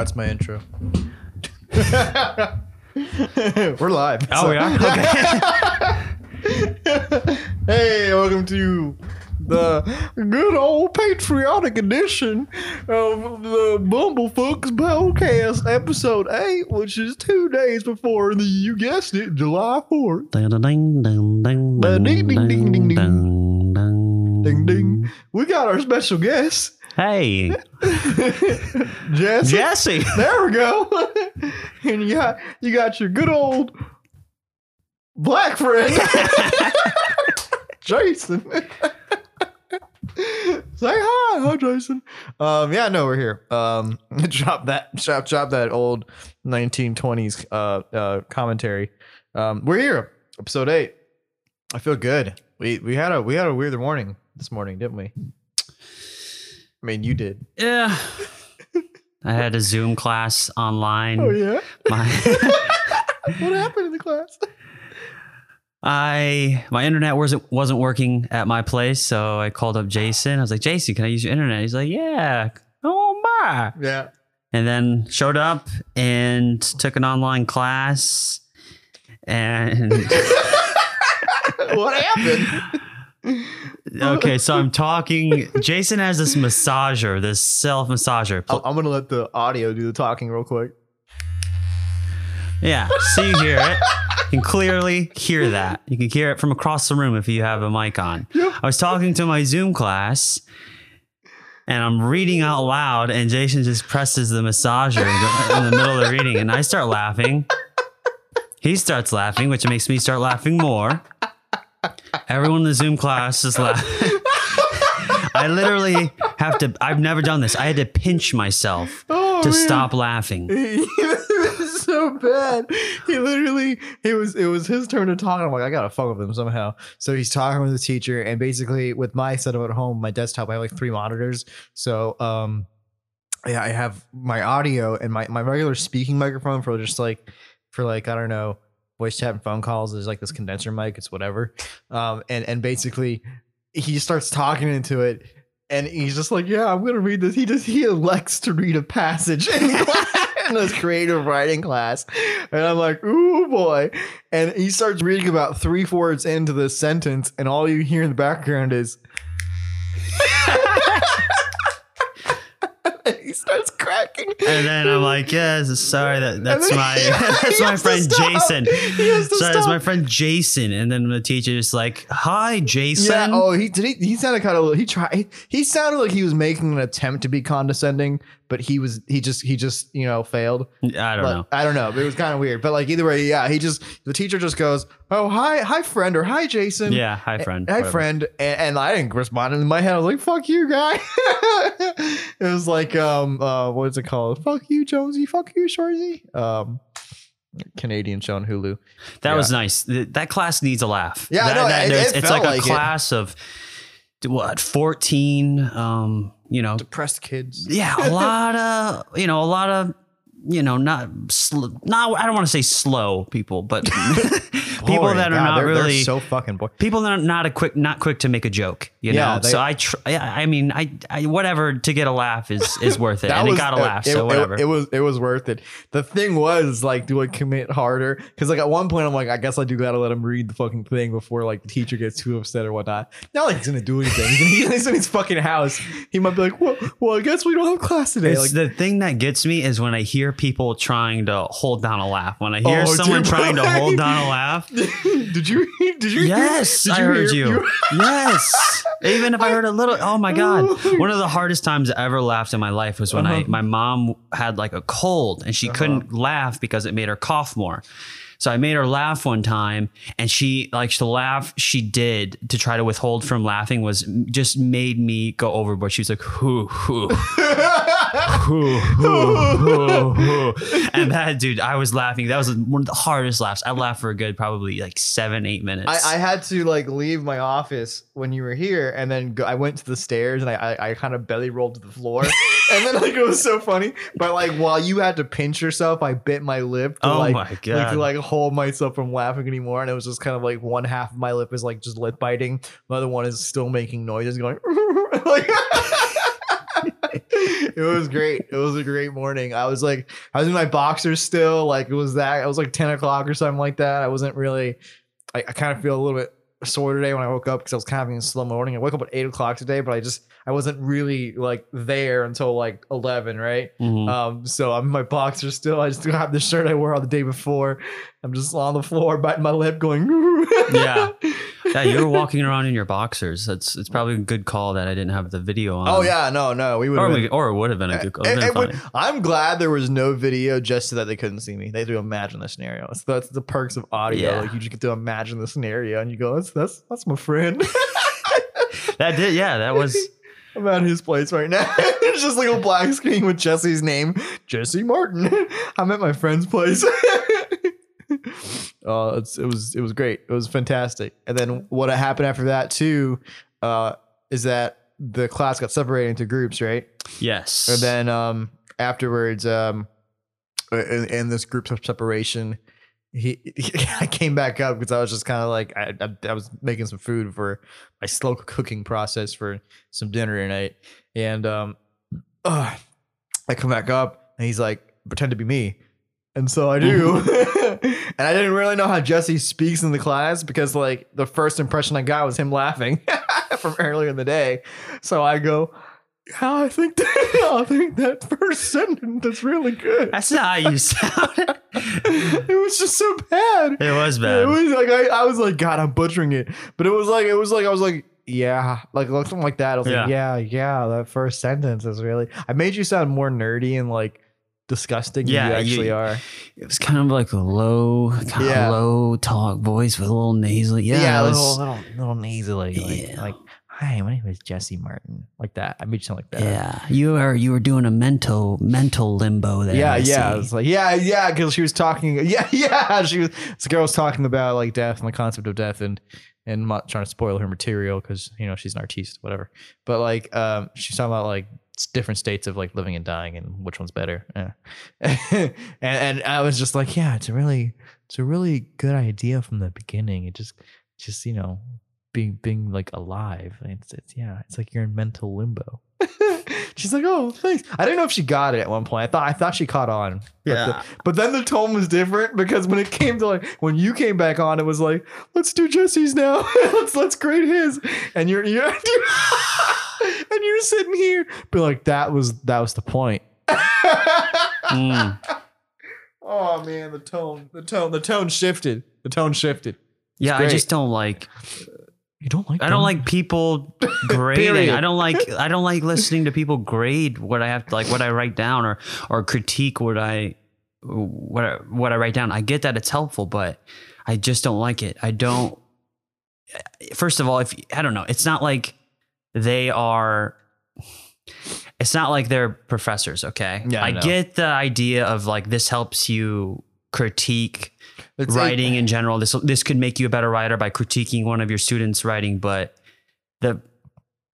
That's my intro. We're live. Oh, we are? Okay. hey, welcome to the good old patriotic edition of the Bumblefucks Podcast, episode 8, which is two days before the, you guessed it, July 4th. Ding, ding, ding, ding, Ding, ding, ding, ding, ding, ding, ding. Ding ding. We got our special guest, Hey, Jesse. Jesse. There we go. and you got you got your good old black friend, Jason. Say hi, hi, Jason. Um, yeah, no, we're here. Um, drop that, drop, drop that old 1920s uh, uh commentary. Um, we're here, episode eight. I feel good. We we had a we had a weird morning this morning, didn't we? I mean, you did. Yeah. I had a Zoom class online. Oh yeah. My, What happened in the class? I my internet wasn't wasn't working at my place, so I called up Jason. I was like, Jason, can I use your internet? He's like, Yeah. Oh my. Yeah. And then showed up and took an online class. And what happened? okay, so I'm talking. Jason has this massager, this self massager. I'm gonna let the audio do the talking real quick. Yeah, so you hear it. You can clearly hear that. You can hear it from across the room if you have a mic on. I was talking to my Zoom class and I'm reading out loud, and Jason just presses the massager in the middle of the reading, and I start laughing. He starts laughing, which makes me start laughing more. Everyone in the Zoom class is laughing. I literally have to, I've never done this. I had to pinch myself Oh, to man. stop laughing. was so bad. He literally, it was it was his turn to talk. I'm like, I gotta fuck with him somehow. So he's talking with the teacher, and basically with my setup at home, my desktop, I have like three monitors. So um, yeah, I have my audio and my my regular speaking microphone for just like for like I don't know voice chat and phone calls There's like this condenser mic. It's whatever. Um, and and basically he starts talking into it. And he's just like, yeah, I'm gonna read this. He just he elects to read a passage in class, in this creative writing class, and I'm like, ooh boy. And he starts reading about three words into this sentence, and all you hear in the background is. he starts. And then I'm like, yes, sorry, that that's my that's my friend. Jason. Sorry, that's my friend Jason. And then the teacher is like, hi, Jason. Yeah. Oh, he did. He, he sounded kind of. He tried. He, he sounded like he was making an attempt to be condescending, but he was. He just. He just. You know, failed. I don't Like, know. I don't know. It was kind of weird. But like either way, yeah. He just. The teacher just goes, "Oh, hi, hi, friend," or "Hi, Jason." Yeah, hi, friend. Hi, whatever. friend. And, and I didn't respond. In my head, I was like, "Fuck you, guy." it was like, um, uh, what's it called? Fuck you, Jonesy. Fuck you, Shoresy. Um, Canadian show on Hulu. That Yeah. was nice. That class needs a laugh. Yeah, that, no, that- it- it's, it it's felt like a like it. class of what, 14, um, you know, Depressed kids. yeah, a lot of, you know, a lot of, you know, not, sl- not, I don't want to say slow people, but people that are God, not they're- they're really, so fucking boring. people that are not a quick not quick to make a joke you Yeah, know they- so i tr- i mean I, I whatever to get a laugh is is worth it and was- it got a laugh it- so whatever It, was it was worth it. The thing was like, do I commit harder? Because like at one point I'm like, I guess I do gotta let him read the fucking thing before like the teacher gets too upset or whatnot. Not like he's gonna do anything. He's, in- he's in his fucking house. He might be like, well, well I guess we don't have class today. Like, the thing that gets me is when I hear people trying to hold down a laugh. When I hear Oh, someone dude, trying to hold down a laugh, did you? Did you? yes, did I heard hear- you. yes, even if I heard a little. Oh my god! Oh. One of the hardest times I ever laughed in my life was when I Uh-huh. my mom had like a cold and she couldn't laugh because it made her cough more. So I made her laugh one time, and she like the laugh she did to try to withhold from laughing was just made me go overboard. She was like, "Hoo hoo." And that dude, I was laughing. That was one of the hardest laughs. I laughed for a good probably like seven, eight minutes. I, I had to like leave my office when you were here, and then go, I went to the stairs and I I, I kind of belly rolled to the floor, and then like it was so funny. But like while you had to pinch yourself, I bit my lip. To, Oh like, my Like God. to like hold myself from laughing anymore, and it was just kind of like one half of my lip is like just lip biting, the other one is still making noises, going like. It was great. It was a great morning. I was like, I was in my boxers still. Like it was that. It was like ten o'clock or something like that. I wasn't really. I, I kind of feel a little bit sore today when I woke up because I was kind of having a slow morning. I woke up at eight o'clock today, but I just I wasn't really like there until like eleven, right? Mhm. Um, so I'm in my boxers still. I just don't have the shirt I wore on the day before. I'm just on the floor, biting my lip, going. Yeah. Yeah, you were walking around in your boxers. That's it's probably a good call that I didn't have the video on. Oh yeah, no, no, we would. or we, or it would have been a good call. It eh, eh, It- would have it would-. I'm glad there was no video just so that they couldn't see me. They had to imagine the scenario. That's, that's the perks of audio. Yeah. Like you just get to imagine the scenario and you go, that's that's that's my friend. That did, yeah, that was. I'm at his place right now. It's just like a black screen with Jesse's name, Jesse Martin. I'm at my friend's place. Uh, it's, it was it was great. It was fantastic. And then what happened after that too uh, is that the class got separated into groups, right? Yes. And then um, afterwards, um, in, in this group of separation, he, I came back up because I was just kind of like I, I, I was making some food for my slow cooking process for some dinner tonight, and um, uh, I come back up and he's like, pretend to be me. And so I do. and I didn't really know how Jesse speaks in the class because like the first impression I got was him laughing from earlier in the day. So I go, yeah, I think that, I think that first sentence is really good. That's not how you sound. it was just so bad. It was bad. It was like I, I was like, God, I'm butchering it. But it was like it was like I was like, yeah, like something like that. I was like, yeah, yeah, that first sentence is really. I made you sound more nerdy and like disgusting Yeah, you you- actually are. It was kind of like a low, kind Yeah. of low talk voice with a little nasally. Yeah, Yeah, was, little little little nasally, like Yeah. like. Hi, my name is Jesse Martin. Like that. I made you sound like that. yeah. You are you were doing a mental mental limbo there. Yeah, I yeah. It's like, yeah, yeah, because she was talking. Yeah, yeah. She was. This girl was talking about like death and the concept of death, and and I'm not trying to spoil her material because you know she's an artiste, whatever. But like, um, she's talking about like different states of like living and dying and which one's better. Yeah. and and I was just like, yeah, it's a really, it's a really good idea from the beginning. It just, just you know, being being like alive. It's it's yeah, it's like you're in mental limbo. She's like, oh, thanks. I didn't know if she got it at one point. I thought I thought she caught on. But, Yeah. the- but then the tone was different because when it came to like when you came back on, it was like, let's do Jesse's now. let's let's grade his. And you're you're and you're sitting here, but like that was that was the point. Mm. Oh man, the tone, the tone, the tone shifted. The tone shifted. Yeah, I just don't like You don't like? I don't like people grading. I don't like I don't like listening to people grade what I have to like what I write down or or critique what I what I, what I write down. I get that it's helpful, but I just don't like it. I don't First of all, if I don't know, it's not like they are it's not like they're professors, okay? Yeah, I I get the idea of like this helps you critique It's like- writing in general. This this could make you a better writer by critiquing one of your students' writing, but the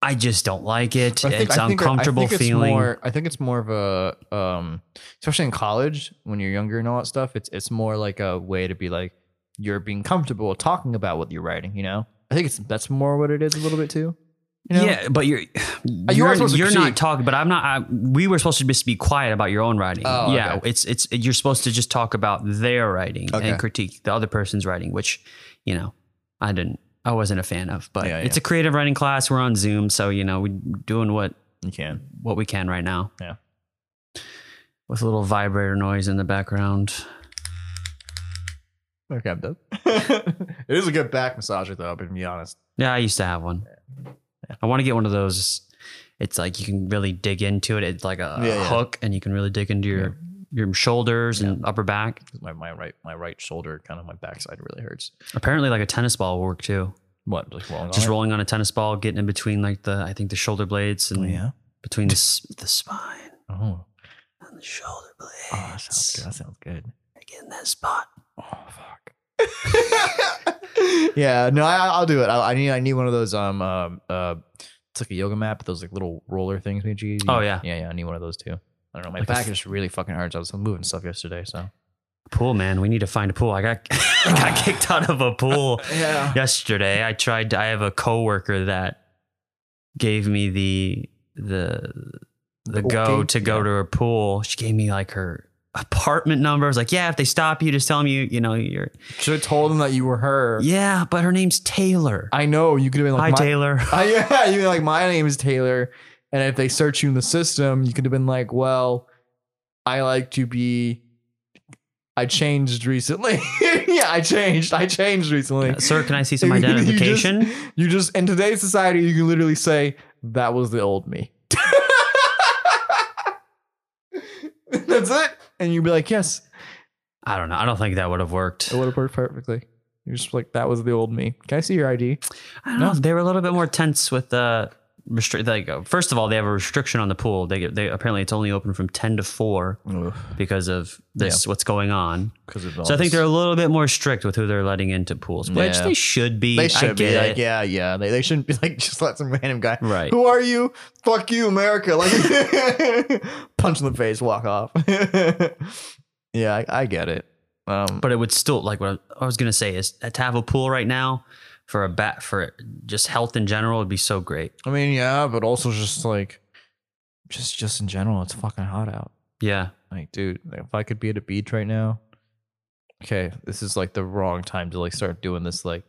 I just don't like it. Think- it's I think- uncomfortable I think it's feeling. More, I think it's more of a, um, especially in college when you're younger and all that stuff. It's it's more like a way to be like you're being comfortable talking about what you're writing. You know, I think it's that's more what it is a little bit too. You know? Yeah, but you're uh, you are you're, you're not talking. But I'm not. I, we were supposed to just be quiet about your own writing. Oh, yeah, okay. it's it's you're supposed to just talk about their writing Okay. and critique the other person's writing, which you know I didn't. I wasn't a fan of. But Yeah, it's yeah. a creative writing class. We're on Zoom, so you know we're doing what you can. what we can right now. Yeah. With a little vibrator noise in the background. Okay, I'm done. it is a good back massager though. To be honest. Yeah, I used to have one. I want to get one of those. It's like you can really dig into it. It's like a, Yeah, yeah. hook, and you can really dig into your your shoulders and upper back. 'Cause My, my right my right shoulder, kind of my backside, really hurts. Apparently, like a tennis ball will work too. What? Like rolling Just on it? rolling on a tennis ball, getting in between like the I think the shoulder blades and Oh, yeah. between the s- the spine Oh, and the shoulder blades. oh, that sounds good. That sounds good. Get in that spot. Oh fuck. yeah, no, I, I'll do it. I, I need I need one of those um um uh it's like a yoga mat, but those like little roller things made you. Oh, yeah. yeah, yeah. I need one of those too. I don't know. My Like back just really fucking hurts. I was moving stuff yesterday, so Pool, man. We need to find a pool. I got I got kicked out of a pool. yeah. yesterday i tried i have a coworker that gave me the the the go to go yeah. to her pool. She gave me like her apartment number. I was like, yeah, if they stop you, just tell them you, you know, you're. Should have told them that you were her. Yeah, but her name's Taylor. I know you could have been like, Hi, my- Taylor. I, yeah, you like my name is Taylor, and if they search you in the system, you could have been like, well, I like to be. I changed recently. yeah, I changed. I changed recently. Sir, can I see some You just- identification? You just in today's society, you can literally say that was the old me. That's it, and you'd be like, yes, I don't know. I don't think that would have worked. it would have worked perfectly. You're just like, that was the old me. Can I see your ID? I don't know. They were a little bit more tense with the restrict. Like, first of all, they have a restriction on the pool. They get they apparently it's only open from ten to four because of this what's going on. Because of So I think they're a little bit more strict with who they're letting into pools, which Yeah. they should be. They I should be get like, it. yeah, yeah. They, they shouldn't be like just let some random guy. Right. Who are you? Fuck you, America. Like punch in the face, walk off. yeah, I, I get it. Um, But it would still like what I was gonna say is to have a pool right now for a bat for just health in general would be so great. I mean, yeah, but also just like, just just in general, it's fucking hot out. Yeah. Like, dude, if I could be at a beach right now, okay, this is like the wrong time to like start doing this like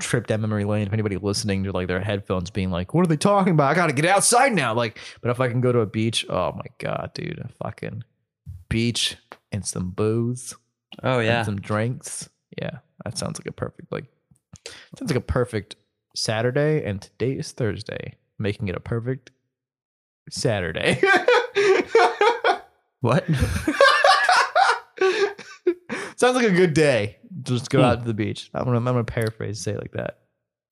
trip down memory lane. If anybody listening to like their headphones being like, what are they talking about? I gotta get outside now. Like, but if I can go to a beach, oh my god, dude, a fucking beach and some booze Oh yeah. and some drinks. Yeah, that sounds like a perfect like sounds like a perfect Saturday, and today is Thursday, making it a perfect Saturday. What? Sounds like a good day. Just go Hmm. out to the beach. I'm gonna, I'm gonna paraphrase, say it like that.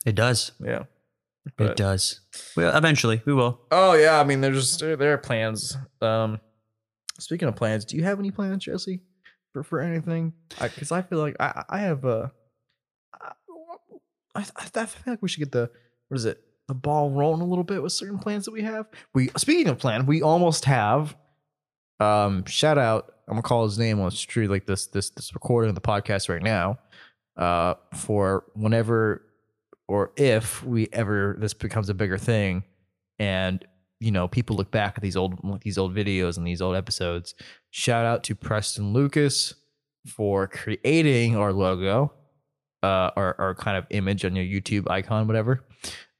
It does. Yeah. it But- does. Well, eventually we will. Oh yeah, I mean, there's there, there are plans. Um, speaking of plans, do you have any plans, Jesse, for for anything? Because I, feel like I I have a. I, I, I feel like we should get the what is it the ball rolling a little bit with certain plans that we have. We speaking of plan, we almost have. Um, shout out. I'm gonna call his name on it's true like this this this recording of the podcast right now. Uh, for whenever or if we ever this becomes a bigger thing, and you know people look back at these old these old videos and these old episodes. Shout out to Preston Lucas for creating our logo, uh, kind of image on your YouTube icon, whatever.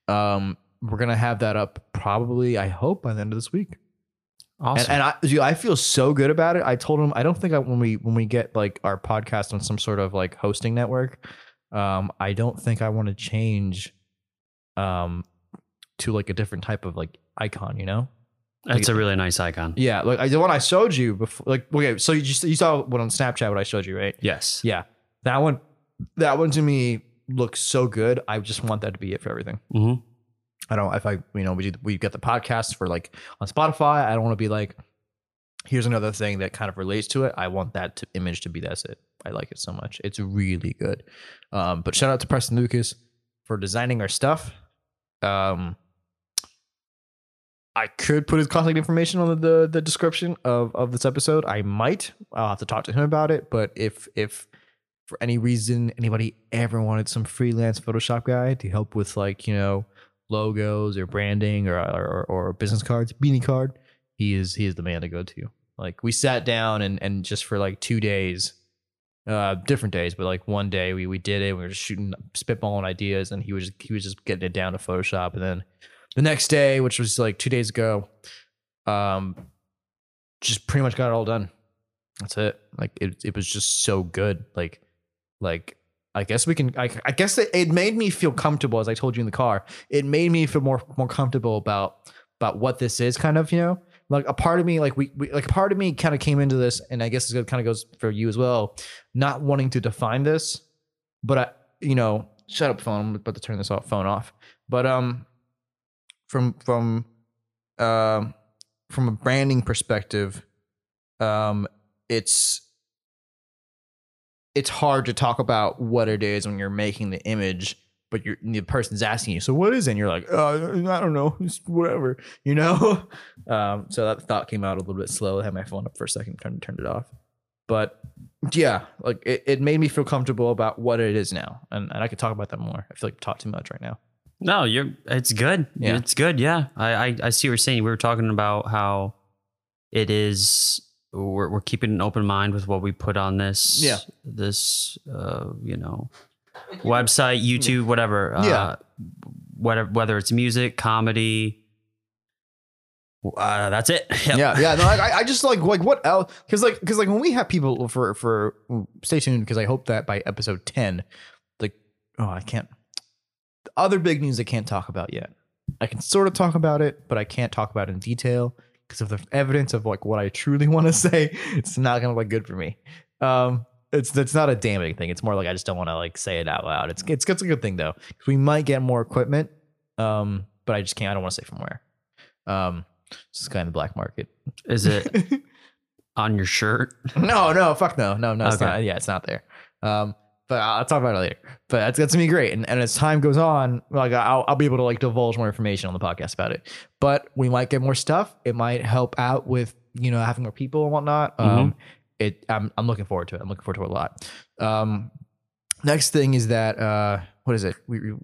Um, we're gonna have that up probably, I hope, by the end of this week. Awesome. And, and I, dude, I feel so good about it. I told him I don't think I, when we when we get like our podcast on some sort of like hosting network, um, I don't think I want to change, um, to like a different type of like icon. You know? That's a really nice icon. Yeah, like the one I showed you before. Like okay, so you just you saw what on Snapchat what I showed you, right? Yes. Yeah, that one, that one to me looks so good. I just want that to be it for everything. hmm I don't if I you know we do, we get the podcast for like on Spotify. I don't want to be like here's another thing that kind of relates to it. I want that to, image to be that's it. I like it so much. It's really good. Um, but shout out to Preston Lucas for designing our stuff. Um, I could put his contact information on the, the the description of of this episode. I might. I'll have to talk to him about it. But if if for any reason anybody ever wanted some freelance Photoshop guy to help with like you know logos or branding or or, or business cards, beanie card, he is he is the man to go to. Like we sat down and and just for like two days, uh, different days, but like one day we we did it. We were just shooting spitballing ideas, and he was just, he was just getting it down to Photoshop, and then the next day, which was like two days ago, um, just pretty much got it all done. That's it. Like it it was just so good. Like like I guess we can. I, I guess it, it made me feel comfortable, as I told you in the car. It made me feel more more comfortable about about what this is, kind of. You know, like a part of me, like we, we like a part of me, kind of came into this, and I guess it kind of goes for you as well, not wanting to define this, but I, you know, shut up, phone. I'm about to turn this off, phone off. But um, from from um from a branding perspective, um, it's it's hard to talk about what it is when you're making the image, but you're the person's asking you, so what is it? And you're like, uh, I don't know, it's whatever, you know. Um, so that thought came out a little bit slow. I had my phone up for a second, turned turned it off. But yeah, like it, it made me feel comfortable about what it is now, and and I could talk about that more. I feel like I talk too much right now. No, you're. It's good. Yeah. It's good. Yeah, I, I I see what you're saying. We were talking about how it is. We're we're keeping an open mind with what we put on this. Yeah. This, uh, you know, website, YouTube, whatever. Uh, Yeah. Whatever, whether it's music, comedy. Uh, that's it. Yep. Yeah, yeah. No, I, I just like like what else? Because like because like when we have people for for stay tuned because I hope that by episode ten, like oh I can't. The other big news I can't talk about yet. I can sort of talk about it, but I can't talk about it in detail because of the evidence of like what I truly want to say. It's not gonna look good for me. Um, it's it's not a damning thing. It's more like I just don't want to like say it out loud. It's it's it's a good thing though. 'cause we might get more equipment, um, but I just can't. I don't want to say from where. Um, it's kind of the black market. Is it on your shirt? no, no, fuck no, no, no. It's Okay. not. Yeah, it's not there. Um, but I'll talk about it later. But that's, that's gonna be great. And, and as time goes on, like I'll, I'll be able to like divulge more information on the podcast about it. But we might get more stuff. It might help out with you know having more people and whatnot. Um, it I'm I'm looking forward to it. I'm looking forward to it a lot. Um, next thing is that uh, what is it? We, we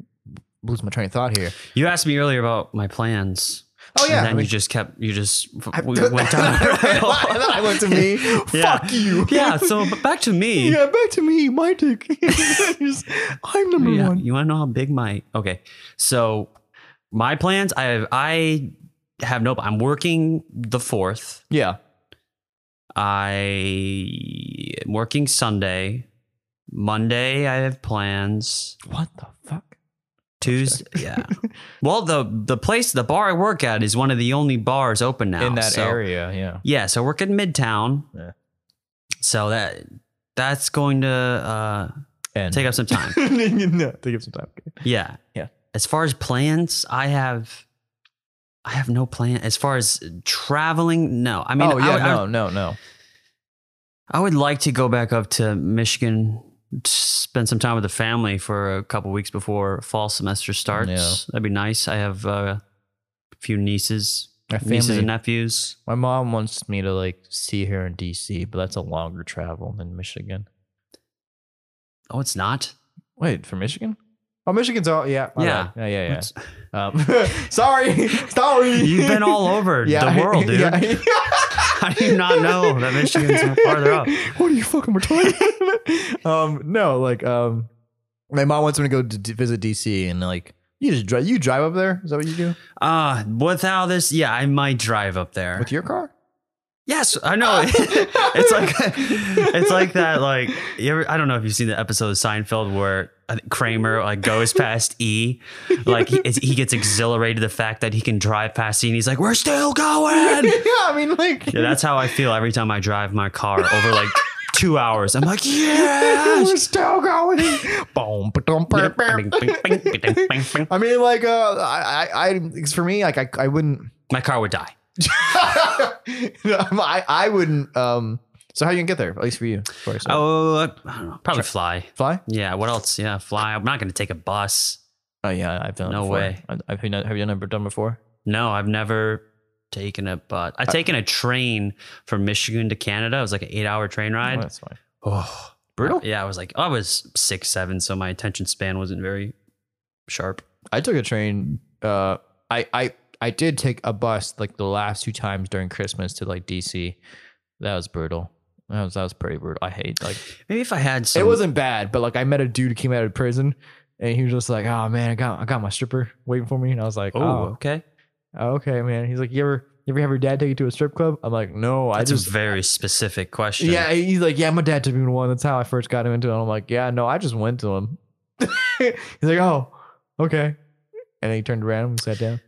lose my train of thought here. You asked me earlier about my plans. Oh yeah, And then I mean- you just kept. You just I- we went down. I went to me. Yeah. Fuck you. yeah. So but back to me. Yeah, back to me, my dick. I'm number Yeah, one. You want to know how big my okay? So my plans, I have I have no. I'm working the fourth. Yeah. I am working Sunday. Monday, I have plans. What the? Tuesday, yeah. well, the the place, the bar I work at, is one of the only bars open now In that so- area, yeah. Yeah, so I work in Midtown. Yeah. So that that's going to uh, And take up some time. no, take up some time. Okay. Yeah. Yeah. As far as plans, I have I have no plan. As far as traveling, no. I mean, oh I, yeah, I, no, no, no. I would like to go back up to Michigan, spend some time with the family for a couple weeks before fall semester starts. Yeah. That'd be nice. I have uh, a few nieces, My nieces and nephews. My mom wants me to like see her in DC, but that's a longer travel than Michigan. Oh, it's not. Wait, for Michigan? Oh, Michigan's all yeah, Yeah. yeah, yeah, yeah. Um, sorry, sorry. You've been all over the world, dude. Yeah. How do you not know that Michigan's farther up? What are you fucking retarded? um, no, like um, my mom wants me to go to d- visit DC, and like you just drive. You drive up there? Is that what you do Uh, without this, yeah, I might drive up there. with your car? Yes, I know. it's like it's like that. Like you ever, I don't know if you've seen the episode of Seinfeld where I think Kramer like goes past E, like he, he gets exhilarated the fact that he can drive past E, and he's like, "We're still going." yeah, I mean, like Yeah, that's how I feel every time I drive my car over like two hours. I'm like, yeah, we're still going. Boom, ba-dum, ba- ba- my I mean, like, uh, I, I, I, it's for me, like, I, I wouldn't. My car would die. I, I wouldn't. Um, so how you gonna get there? At least for you, of course. Oh, I don't know, probably fly. fly? Yeah. What else? Yeah, fly. I'm not going to take a bus. Oh yeah, I've done. It No before. way. I, I've have you have you never done before? No, I've never taken a bus. I've taken a train from Michigan to Canada. It was like an eight hour train Oh, ride. that's fine. Oh, Brutal. yeah, I was like, I was six, seven, so my attention span wasn't very sharp. I took a train. Uh, I I I did take a bus like the last two times during Christmas to like DC. That was brutal. That was that was pretty brutal. I hate like Maybe if I had some. it wasn't bad, but like I met a dude who came out of prison, and he was just like, "Oh man, I got I got my stripper waiting for me," and I was like, Oh, "Oh, okay. okay, man." He's like, "You ever you ever have your dad take you to a strip club?" I'm like, "No, I That's just." a very specific question. yeah, he's like, yeah, my dad took me to one. That's how I first got him into it. I'm like, yeah, no, I just went to him. he's like, oh, okay. And then he turned around and sat down.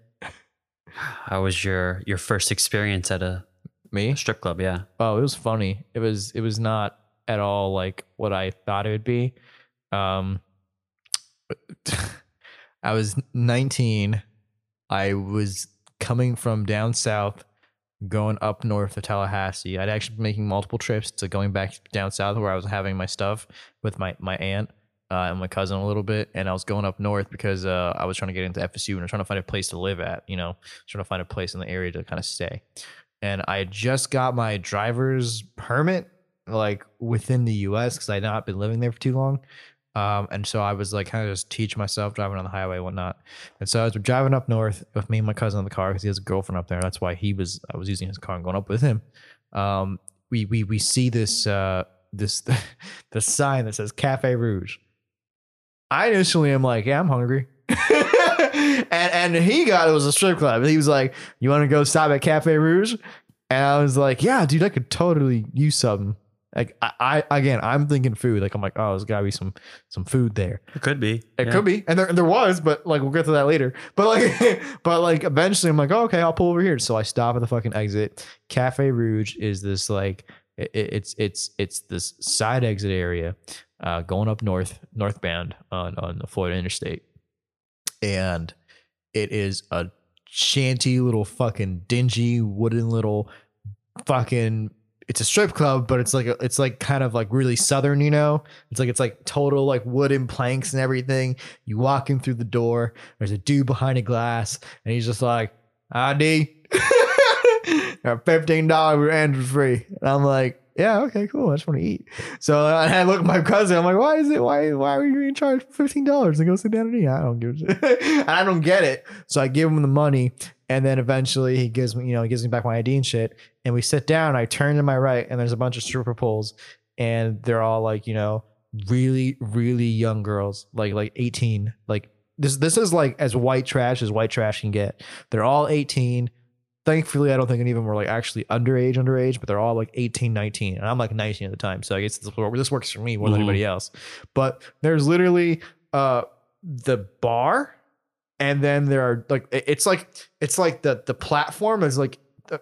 How was your your first experience at a Me? strip club? Yeah. Oh, it was funny. It was it was not at all like what I thought it would be. Um I was 19. I was coming from down south going up north of Tallahassee. I'd actually been making multiple trips to going back down south where I was having my stuff with my my aunt uh, and my cousin a little bit, and I was going up north because uh, I was trying to get into FSU and I was trying to find a place to live at. You know, trying to find a place in the area to kind of stay. And I just got my driver's permit like within the U.S. because I had not been living there for too long. Um, and so I was like kind of just teach myself driving on the highway and whatnot. And so I was driving up north with me and my cousin in the car because he has a girlfriend up there. That's why he was I was using his car and going up with him. Um, we we we see this uh this the sign that says Cafe Rouge. I initially am like, yeah, I'm hungry. and and he got it was a strip club. He was like, "You want to go stop at Cafe Rouge?" And I was like, "Yeah, dude, I could totally use something." Like I, I again, I'm thinking food. Like I'm like, oh, there's gotta be some some food there. It could be. It Yeah. could be, and there there was, but like we'll get to that later. But like, but like eventually, I'm like, oh, okay, I'll pull over here. So I stop at the fucking exit. Cafe Rouge is this like it, it's it's it's this side exit area, uh, going up north northbound on on the Florida Interstate, and it is a shanty little fucking dingy wooden little fucking it's a strip club but it's like a, it's like kind of like really southern you know? It's like it's like total like wooden planks and everything. You walk in through the door there's a dude behind a glass and he's just like id $15 and for free. And i'm like yeah okay cool. I just want to eat. So i look at my cousin i'm like why is it why why are you being charged $15 to go sit down and eat? I don't give a shit. I don't get it. So i give him the money and then eventually he gives me you know he gives me back my id and shit and we sit down i turn to my right and there's a bunch of stripper poles and they're all like you know really really young girls like like 18 like this this is like as white trash as white trash can get. They're all 18 thankfully i don't think any of them were like actually underage underage but they're all like 18 19 and i'm like 19 at the time so i guess this, this works for me more than Mhm. anybody else but there's literally uh the bar and then there are like it's like it's like the the platform is like the,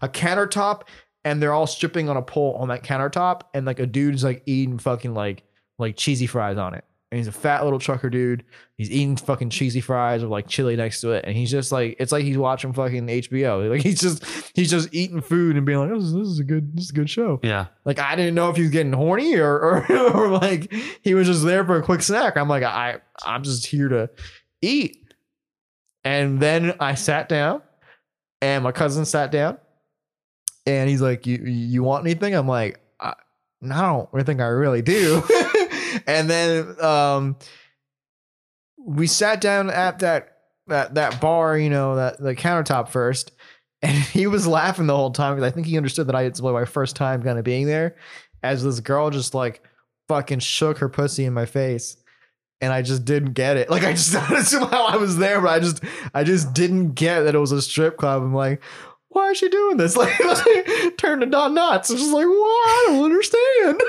a countertop and they're all stripping on a pole on that countertop and like a dude's like eating fucking like like cheesy fries on it and he's a fat little trucker dude he's eating fucking cheesy fries with like chili next to it and he's just like it's like he's watching fucking hbo like he's just he's just eating food and being like this is, this is a good this is a good show Yeah. like I didn't know if he was getting horny or or, or like he was just there for a quick snack. I'm like I I'm just here to eat. And then I sat down and my cousin sat down and he's like you you want anything? I'm like I, I don't think I really do. and then um we sat down at that that that bar, you know, that the countertop first and he was laughing the whole time because I think he understood that I it's my first time kind of being there. As this girl just like fucking shook her pussy in my face, and I just didn't get it. Like I just somehow I was there, but I just I just didn't get that it was a strip club. I'm like, why is she doing this? Like, like turned to Don Knotts. I'm just like, what? I don't understand.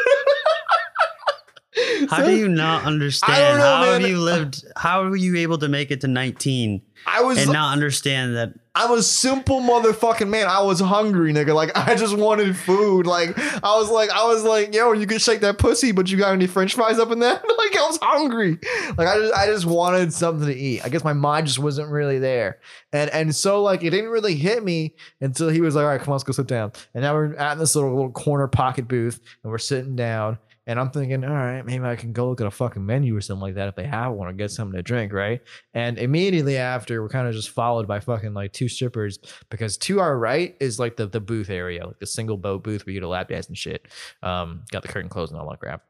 How So do you not understand? know, how man. have you lived? How were you able to make it to 19 I was and not understand that? I'm a simple motherfucking man. I was hungry, nigga. Like I just wanted food. Like I was like, I was like, yo, you can shake that pussy, but you got any French fries up in there? like I was hungry. Like I just, I just wanted something to eat. I guess my mind just wasn't really there, and and so like it didn't really hit me until he was like, all right, come on, let's go sit down. And now we're at this little little corner pocket booth, and we're sitting down. And I'm thinking, all right, maybe I can go look at a fucking menu or something like that if they have one or get something to drink, right? And immediately after, we're kind of just followed by fucking like two strippers because to our right is like the, the booth area, like the single boat booth where you a lap dance and shit. Um, got the curtain closed and all that crap.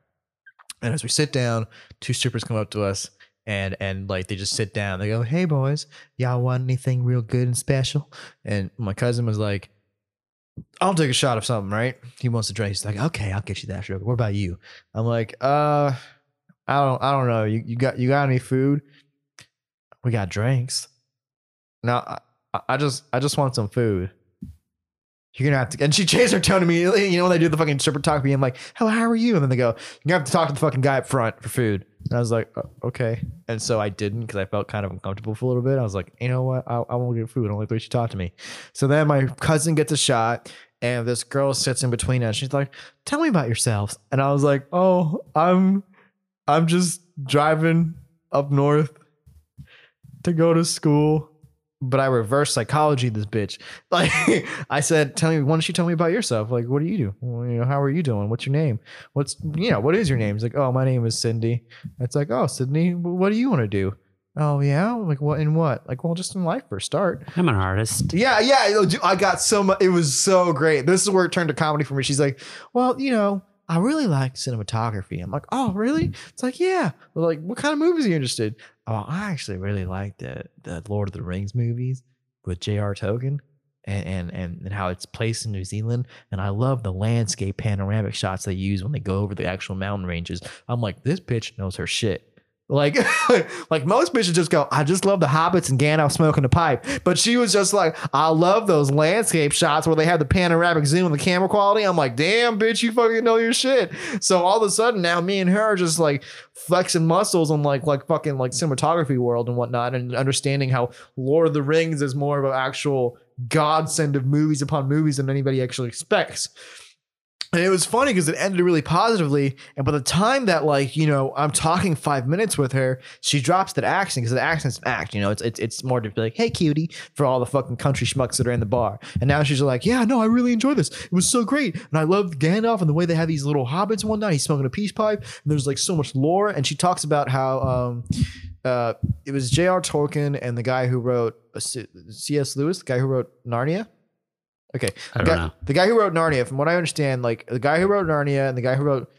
And as we sit down, two strippers come up to us and and like they just sit down. They go, "Hey boys, y'all want anything real good and special?" And my cousin was like, "I'll take a shot of something, right?" He wants to drink. He's like, "Okay, I'll get you that sugar." What about you? I'm like, "Uh, I don't, I don't know. You you got you got any food? We got drinks. No, I, I just I just want some food." You're gonna have to, and she changed her tone immediately. You know when they do the fucking stripper talk, being like, "How how are you?" And then they go, "You're gonna have to talk to the fucking guy up front for food." And I was like, "Uh, "Okay." And so I didn't because I felt kind of uncomfortable for a little bit. I was like, "You know what? I, I won't get food. The way she talked to me." So then my cousin gets a shot, and this girl sits in between us. She's like, "Tell me about yourselves." And I was like, "Oh, I'm, I'm just driving up north to go to school." But I reverse psychology this bitch. Like I said, tell me, why don't you tell me about yourself? Like, what do you do? Well, you know, how are you doing? What's your name? What's you know, what is your name? It's like, oh, my name is Cindy. It's like, oh, Sydney, what do you want to do? Oh yeah, like what in what? Like, well, just in life for a start. I'm an artist. Yeah, yeah. you know, dude, I got so much. It was so great. This is where it turned to comedy for me. She's like, well, you know, I really like cinematography. I'm like, oh, really? Mm-hmm. It's like, yeah. They're like, what kind of movies are you interested? Oh, I actually really like the the Lord of the Rings movies with J.R. Tolkien and, and and and how it's placed in New Zealand. And I love the landscape panoramic shots they use when they go over the actual mountain ranges. I'm like, this bitch knows her shit. Like, like most bitches just go, I just love the hobbits and Gandalf smoking a pipe. But she was just like, I love those landscape shots where they have the panoramic zoom and the camera quality. I'm like, damn, bitch, you fucking know your shit. So all of a sudden now me and her are just like flexing muscles on like like fucking like cinematography world and whatnot, and understanding how Lord of the Rings is more of an actual godsend of movies upon movies than anybody actually expects. And it was funny because it ended really positively. And by the time that, like, you know, I'm talking five minutes with her, she drops that accent because the accent's an act. You know, it's, it's it's more to be like, "Hey, cutie," for all the fucking country schmucks that are in the bar. And now she's like, "Yeah, no, I really enjoyed this. It was so great, and I loved Gandalf and the way they have these little hobbits One night He's smoking a peace pipe, and there's like so much lore." And she talks about how um, uh, it was J.R. Tolkien and the guy who wrote uh, C.S. Lewis, the guy who wrote Narnia. Okay, I the don't guy, know. the guy who wrote Narnia, from what I understand, like the guy who wrote Narnia and the guy who wrote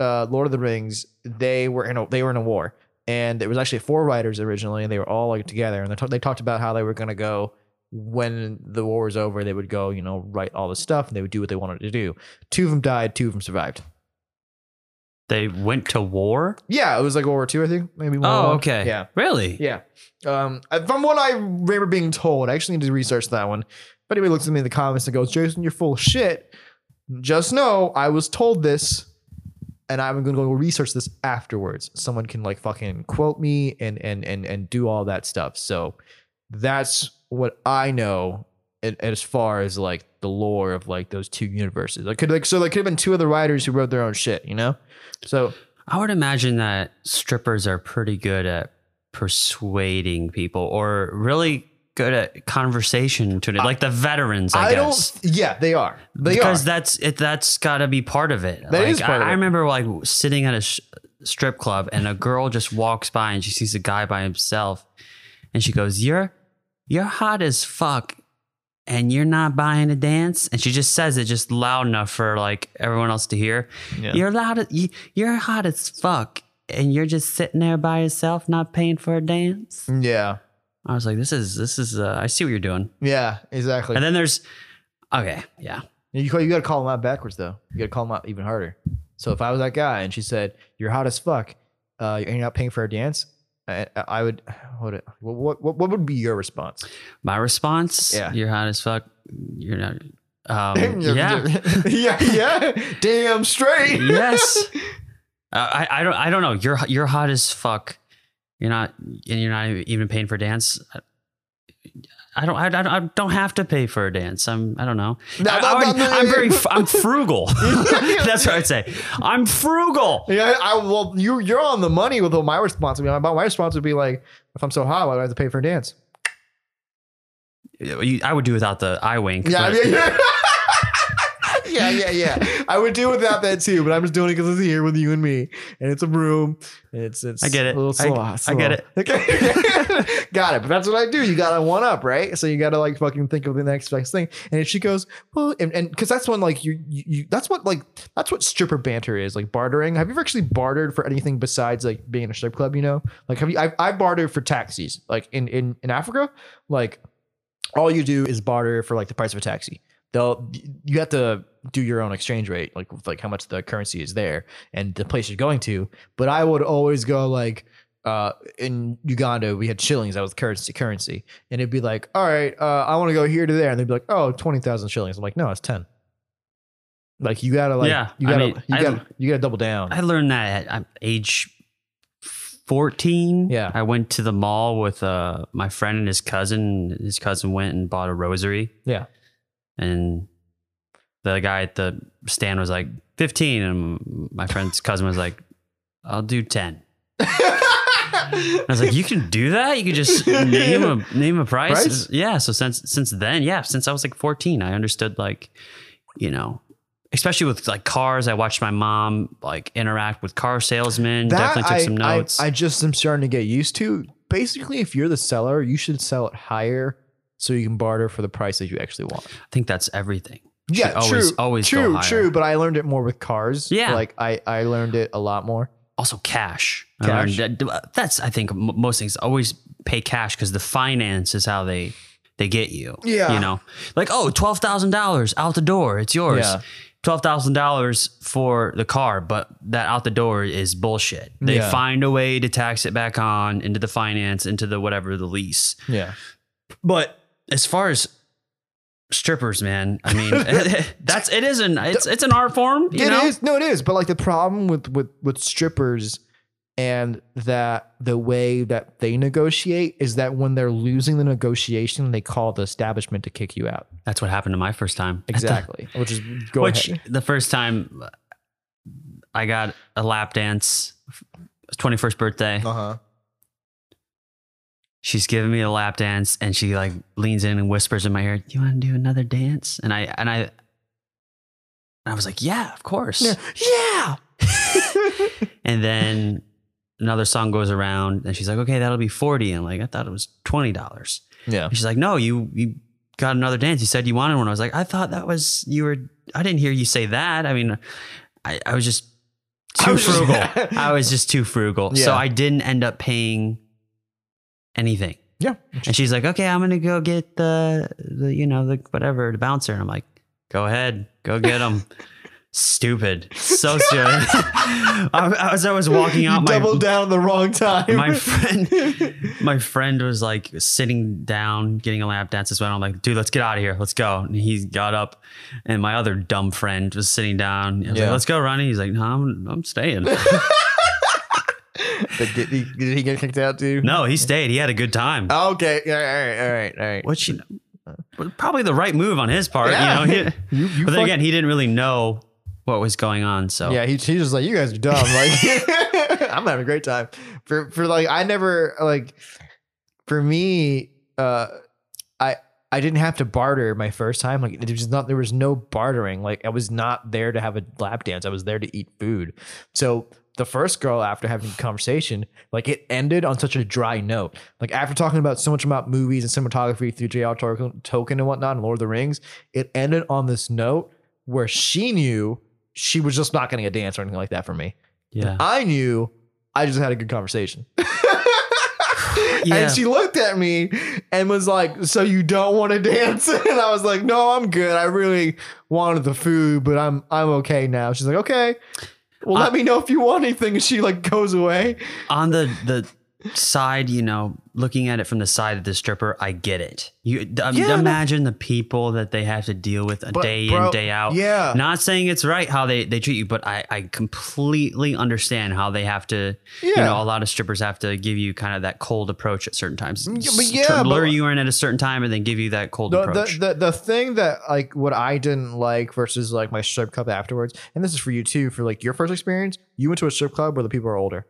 uh, Lord of the Rings, they were in a they were in a war, and it was actually four writers originally, and they were all like together, and they, talk, they talked about how they were gonna go when the war was over, they would go, you know, write all the stuff, and they would do what they wanted to do. Two of them died, two of them survived. They went to war. Yeah, it was like World War Two, I think, maybe. World War Oh, One. okay. Yeah, Really? yeah. Um, I- from what I remember being told, I actually need to research that one. If anybody looks at me in the comments and goes, Jason, you're full of shit, just know I was told this and I'm gonna go research this afterwards. Someone can like fucking quote me and and and and do all that stuff. So that's what I know as far as like the lore of like those two universes. Like could like so like could have been two other writers who wrote their own shit, you know? So I would imagine that strippers are pretty good at persuading people or really good at conversation to like the veterans, I, I, guess. don't yeah, they are. They because are. that's it that's got to be part of it. That like, is part I, of I remember like sitting at a sh- strip club and a girl just walks by and she sees a guy by himself and she goes, "You're you're hot as fuck." And you're not buying a dance, and she just says it just loud enough for like everyone else to hear. Yeah. You're loud. You, you're hot as fuck, and you're just sitting there by yourself, not paying for a dance. Yeah. I was like, this is this is. Uh, I see what you're doing. Yeah, exactly. And then there's, okay, yeah, You call, you got to call them out backwards though. You got to call them out even harder. So if I was that guy and she said you're hot as fuck, uh, and you're not paying for a dance, I, I would. What, what what what would be your response? My response, Yeah. you're hot as fuck. You're not. Um, yeah. yeah, yeah. Damn straight. yes. Uh, I I don't I don't know. You're you're hot as fuck. You're not and you're not even paying for a dance. I don't I, I don't- I don't have to pay for a dance. I'm I don't know. No, I, no, would- no, I'm very I'm frugal. That's what I'd say. I'm frugal. Yeah, I well, you you're on the money with what my response would be. My my response would be like, if I'm so hot, why do I have to pay for a dance? I would do without the eye wink. Yeah, but- yeah, yeah. Yeah, yeah, yeah. I would do without that too, but I'm just doing it because it's here with you and me, and it's a room. And it's it's. I get it. A little slow. I- I get it. Okay, got it. But that's what I do. You got to one up, right? So you got to like fucking think of the next best thing. And if she goes, well, and and because that's when like you, you you that's what like that's what stripper banter is like bartering. Have you ever actually bartered for anything besides like being in a strip club? You know, like have you? I I bartered for taxis, like in in in Africa, like all you do is barter for like the price of a taxi. They'll you have to do your own exchange rate, like with like how much the currency is there and the place you're going to. But I would always go like uh in Uganda we had shillings that was currency currency and it'd be like all right uh I want to go here to there and they'd be like oh 20,000 shillings I'm like no it's 10 like you gotta like Yeah, you gotta mean, you gotta you gotta double down I learned that at age 14. Yeah. I went to the mall with uh, my friend and his cousin. His cousin went and bought a rosary. yeah And the guy at the stand was like 15. And my friend's cousin was like, I'll do 10. I was like, you can do that? You can just name a name a price? Price? Yeah. So since since then, yeah, since I was like 14, I understood like, you know, especially with like cars. I watched my mom like interact with car salesmen. Definitely took I, some I- notes. I, just am starting to get used to. Basically, if you're the seller, you should sell it higher so you can barter for the price that you actually want. I think that's everything. Yeah, always- true. always true, true. But I learned it more with cars. Yeah. like I I learned it a lot more. also cash. Cash. learned that- that's I think m- most things always pay cash because the finance is how they they get you. Yeah. you know, like oh twelve thousand dollars out the door, it's yours. Yeah. Twelve thousand dollars for the car, but that out the door is bullshit. They Yeah. find a way to tax it back on into the finance, into the whatever the lease. Yeah, But as far as strippers, man, I mean, that's it is an it's it's an art form. You It know, is. No, it is. But like the problem with with with strippers and that the way that they negotiate is that when they're losing the negotiation, they call the establishment to kick you out. that's what happened to my first time. Exactly. Which is go Which ahead. the first time I got a lap dance, twenty first birthday. Uh huh. She's giving me a lap dance, and she like leans in and whispers in my ear, you want to do another dance?" And I and I and I was like, "Yeah, of course." Yeah. Yeah. And then another song goes around, and she's like, "Okay, that'll be 40 I'm like, "I thought it was twenty dollars." yeah. And she's like, "No, you you got another dance. You said you wanted one." I was like, "I thought that was you were. I didn't hear you say that. I mean, I, I was just I too was just- frugal. I was just too frugal. So I didn't end up paying anything." Yeah. And she's like, "Okay, I'm gonna go get the the you know the whatever the bouncer." And I'm like, "Go ahead, go get him." Stupid, so stupid. I, as I was walking out, my doubled down the wrong time. my friend my friend was like sitting down getting a lap dance as well. I'm like, dude, let's get out of here. Let's go. And he got up and my other dumb friend was sitting down. I was Yeah. like, let's go, Ronnie. He's like, no, I'm, I'm staying. But did, he, did he get kicked out too? no, he stayed. He had a good time. Oh, okay. All right. All right. All right. Which, you know, probably the right move on his part. Yeah. You know, He- You, you but then fuck- again, he didn't really know what was going on. So Yeah, he, he's just like, you guys are dumb. Like, I'm having a great time. For for like, I never like. For me, uh, I I didn't have to barter my first time. Like, there was not there was no bartering. Like, I was not there to have a lap dance. I was there to eat food. So the first girl, after having a conversation, like it ended on such a dry note. Like after talking about so much about movies and cinematography through J.R. Tolkien and whatnot, and Lord of the Rings, it ended on this note where she knew she was just not getting a dance or anything like that from me. yeah. I knew I just had a good conversation. Yeah. And she looked at me and was like, So you don't want to dance? And I was like, No, I'm good. I really wanted the food, but I'm I'm okay now. She's like, Okay. Well, I- let uh, me know if you want anything. And she like goes away. on the the side, you know, looking at it from the side of the stripper, I get it. You um, Yeah, no- imagine the people that they have to deal with a But, day bro, in, day out. yeah. Not saying it's right how they, they treat you, but I, I completely understand how they have to, Yeah. you know, a lot of strippers have to give you kind of that cold approach at certain times. Yeah, but yeah, lure but- you in at a certain time and then give you that cold the, approach. the, the the thing that like what I didn't like versus like my strip club afterwards, and this is for you too, for like your first experience, you went to a strip club where the people are older.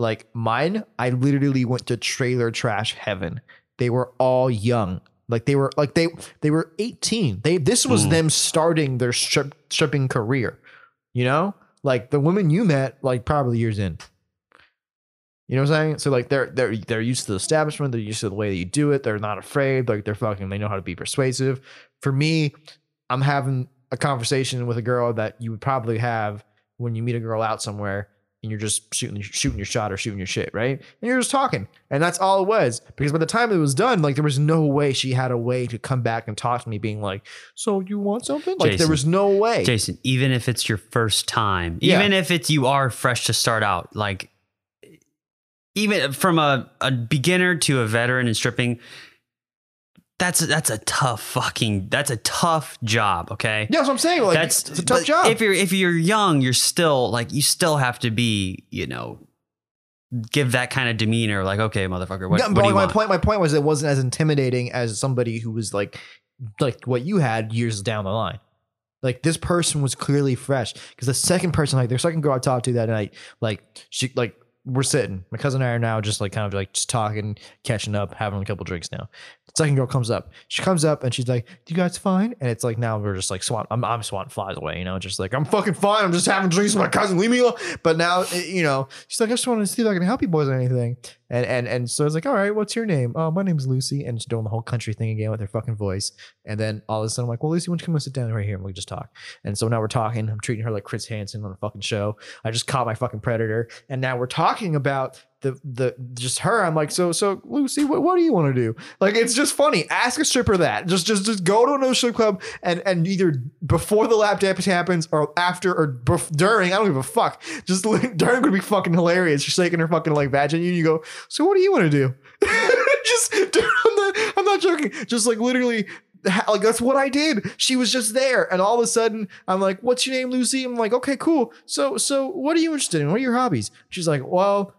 Like mine, I literally went to trailer trash heaven. They were all young. Like they were like they they were 18. They this was Mm. them starting their strip stripping career. You know? Like the women you met, like probably years in. You know what I'm saying? So like they're they're they're used to the establishment, they're used to the way that you do it, they're not afraid, like they're fucking they know how to be persuasive. For me, I'm having a conversation with a girl that you would probably have when you meet a girl out somewhere and you're just shooting shooting your shot or shooting your shit, right? And you're just talking. And that's all it was. Because by the time it was done, like there was no way she had a way to come back and talk to me being like, "So you want something?" Like there was no way. Jason, even if it's your first time, Yeah. even if it's you are fresh to start out, like even from a, a beginner to a veteran in stripping, that's that's a tough fucking that's a tough job. Okay, Yeah, that's what I'm saying. Like that's a tough job. If you're if you're young, you're still like you still have to be you know give that kind of demeanor. Like okay, motherfucker, what, what but do you my want? point, my point was it wasn't as intimidating as somebody who was like, like what you had years down the line. Like this person was clearly fresh because the second person, like their second girl I talked to that night, like she, like we're sitting, my cousin and I are now just like kind of like just talking, catching up, having a couple drinks now. Second girl comes up, she comes up and she's like, "Do you guys fine?" And it's like now we're just like Swan. I'm, I'm swatting flies away, you know, just like I'm fucking fine. I'm just having drinks with my cousin. Leave me alone. But now, eh, you know, she's like, I just want to see if I can help you boys or anything. And and and so it's like, all right, what's your name? Oh, my name's Lucy. And she's doing the whole country thing again with her fucking voice. And then all of a sudden, I'm like, well, Lucy, why don't you come and sit down right here and we just talk? And so now we're talking. I'm treating her like Chris Hansen on a fucking show. I just caught my fucking predator, and now we're talking about the the just her. I'm like, so so Lucy, what, what do you want to do? Like, it's just funny. Ask a stripper that. Just just just go to another strip club and and either before the lap dance happens or after or bef- during. I don't give a fuck. Just during would be fucking hilarious. She's shaking her fucking like vag at you, and you go, so what do you want to do? just dude, I'm not joking. Just like literally like that's what I did. She was just there, and all of a sudden, I'm like, "What's your name, Lucy?" I'm like, "Okay, cool. So, so what are you interested in? What are your hobbies?" She's like, "Well."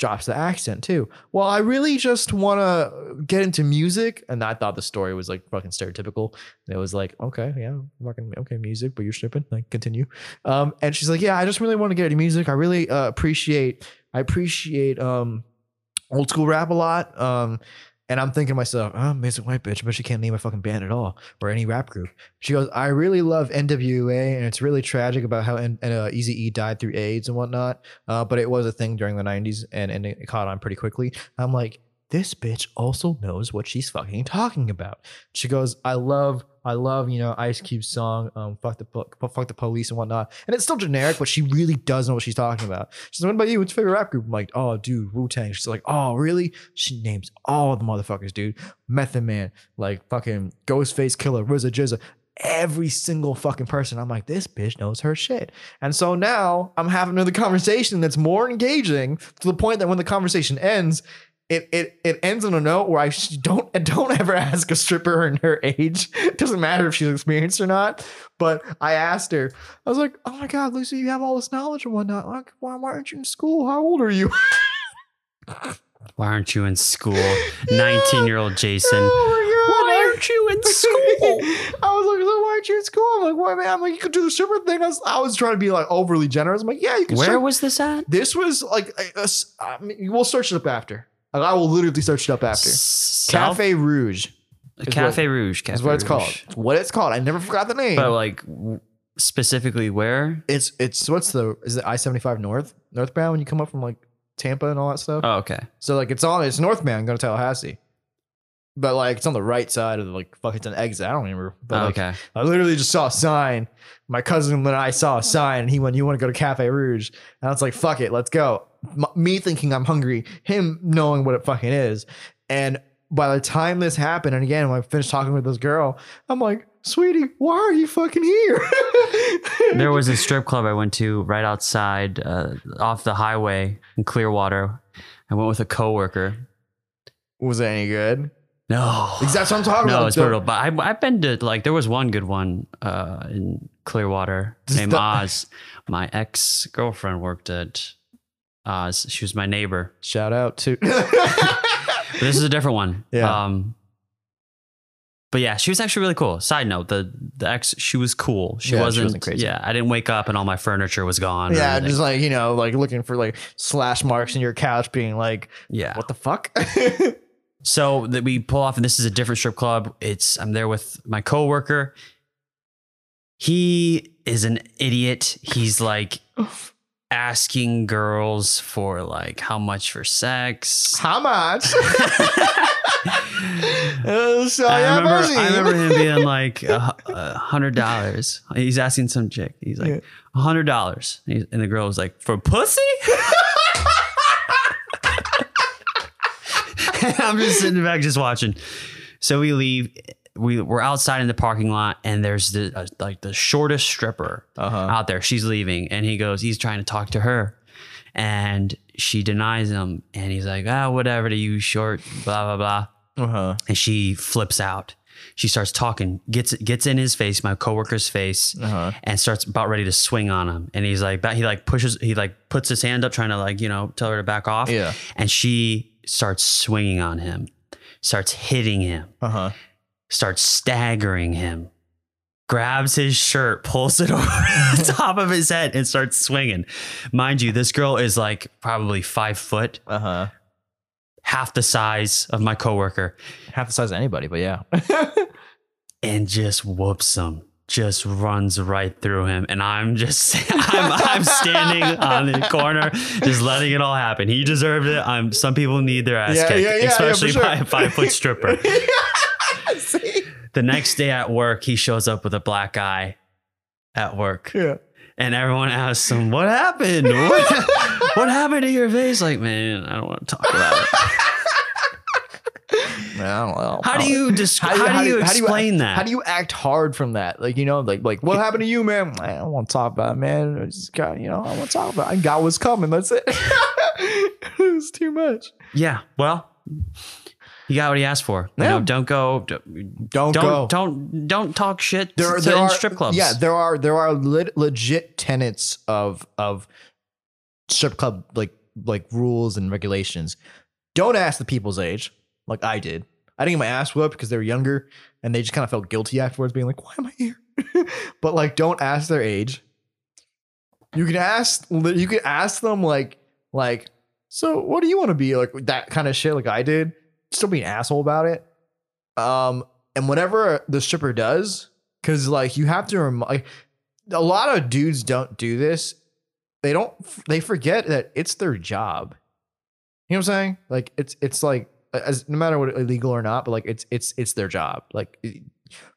Drops the accent too. Well, I really just want to get into music, and I thought the story was like fucking stereotypical. And it was like, okay, yeah, fucking okay, music, but you're stripping. Like, continue. Um, and she's like, yeah, I just really want to get into music. I really uh, appreciate, I appreciate um, old school rap a lot. Um, and I'm thinking to myself, oh, amazing white bitch, but she can't name a fucking band at all or any rap group. She goes, I really love NWA, and it's really tragic about how N- uh, Easy E died through AIDS and whatnot. Uh, but it was a thing during the 90s, and, and it caught on pretty quickly. I'm like, this bitch also knows what she's fucking talking about. She goes, I love, I love, you know, Ice Cube's song, um, fuck the po- fuck the police and whatnot. And it's still generic, but she really does know what she's talking about. She's like, what about you? What's your favorite rap group? I'm like, oh, dude, Wu Tang. She's like, oh, really? She names all the motherfuckers, dude. Method Man, like fucking Ghostface Killah, RZA GZA. Every single fucking person. I'm like, this bitch knows her shit. And so now I'm having another conversation that's more engaging to the point that when the conversation ends, it it it ends on a note where I don't don't ever ask a stripper her, her age. It doesn't matter if she's experienced or not. But I asked her. I was like, "Oh my god, Lucy, you have all this knowledge and whatnot. Like, why, why aren't you in school? How old are you?" Why aren't you in school? 19 year old Jason. Oh my god! aren't you in school? I was like, why aren't you in school? I'm like, why, man? I'm like, you could do the stripper thing. I was, I was trying to be like overly generous. I'm like, yeah, you can. Where strip. was this at? this was like, a- a s- I mean, we'll search it up after. Like, I will literally search it up after. South- Cafe Rouge Cafe Rouge. Cafe is what it's called. It's what it's called. I never forgot the name. But like w- specifically where? it's it's what's the is it I seventy five north northbound when you come up from like Tampa and all that stuff. Oh, okay. So like it's on it's northbound going to Tallahassee, but like it's on the right side of the like fuck it's an exit. I don't remember. But Oh, like, okay. I literally just saw a sign. My cousin and I saw a sign, and he went, "You want to go to Cafe Rouge?" And I was like, "Fuck it, let's go." M- me thinking I'm hungry, him knowing what it fucking is, and by the time this happened, and again when I finished talking with this girl, I'm like, "Sweetie, why are you fucking here?" There was a strip club I went to right outside uh, off the highway in Clearwater. I went with a coworker. was it any good? No. That's what I'm talking about. No, it's The- brutal. But I, I've been to like there was one good one uh, in Clearwater named the- Oz. My ex girlfriend worked at Oz. She was my neighbor. Shout out to. This is a different one. Yeah. Um, but yeah, she was actually really cool. Side note: the the ex, she was cool. She, Yeah, wasn't, wasn't crazy. Yeah, I didn't wake up and all my furniture was gone. yeah, just like you know, like looking for like slash marks in your couch, being like, yeah. "What the fuck?" So that we pull off, and this is a different strip club. It's I'm there with my coworker. He is an idiot. He's like asking girls for like how much for sex. How much? So I remember, I remember him being like a hundred dollars. He's asking some chick. He's like a hundred dollars, and the girl was like, "For pussy." I'm just sitting back, just watching. So we leave. We we're outside in the parking lot, and there's the uh, like the shortest stripper Uh-huh. out there. She's leaving, and he goes. He's trying to talk to her, and she denies him. And he's like, "Ah, whatever to you, short." Blah blah blah Uh-huh. and she flips out. She starts talking, gets gets in his face, my coworker's face, Uh-huh. and starts about ready to swing on him. And he's like, he like pushes, he like puts his hand up, trying to like you know tell her to back off. Yeah. And she starts swinging on him, starts hitting him, Uh-huh. Starts staggering him, grabs his shirt, pulls it over the top of his head, and starts swinging. Mind you, this girl is like probably five foot, Uh-huh. half the size of my coworker. Half the size of anybody, but yeah. and just whoops him. just runs right through him, and I'm just I'm, I'm standing on the corner, just letting it all happen. He deserved it. I'm. Some people need their ass Yeah, kicked, yeah, yeah, especially sure. by a five foot stripper. See? the next day at work, he shows up with a black eye at work. Yeah. And everyone asks him, What happened? What, what happened to your face? Like, man, I don't want to talk about it. Man, I don't know. How do you just how, do you explain that? How do you act hard from that? Like you know, like like what happened to you, man? I don't want to talk about it, man. I just got you know, I want to talk about. It. I got what's coming. That's it. it was too much. yeah, well, he got what he asked for. You Yeah. know, don't go Don't, don't go. don't don't talk shit there, to- there in are strip clubs. Yeah, there are there are lit, legit tenets of of strip club like like rules and regulations. Don't ask the people's age, like I did. I didn't get my ass whooped because they were younger and they just kind of felt guilty afterwards, being like, "Why am I here?" but like, don't ask their age. You can ask. You can ask them like like. So, what do you want to be like? That kind of shit, like I did. Still be an asshole about it. Um, and whatever the stripper does, because like you have to rem- like a lot of dudes don't do this. They don't. They forget that it's their job. You know what I'm saying? Like it's it's like as no matter what illegal or not, but like it's it's it's their job. Like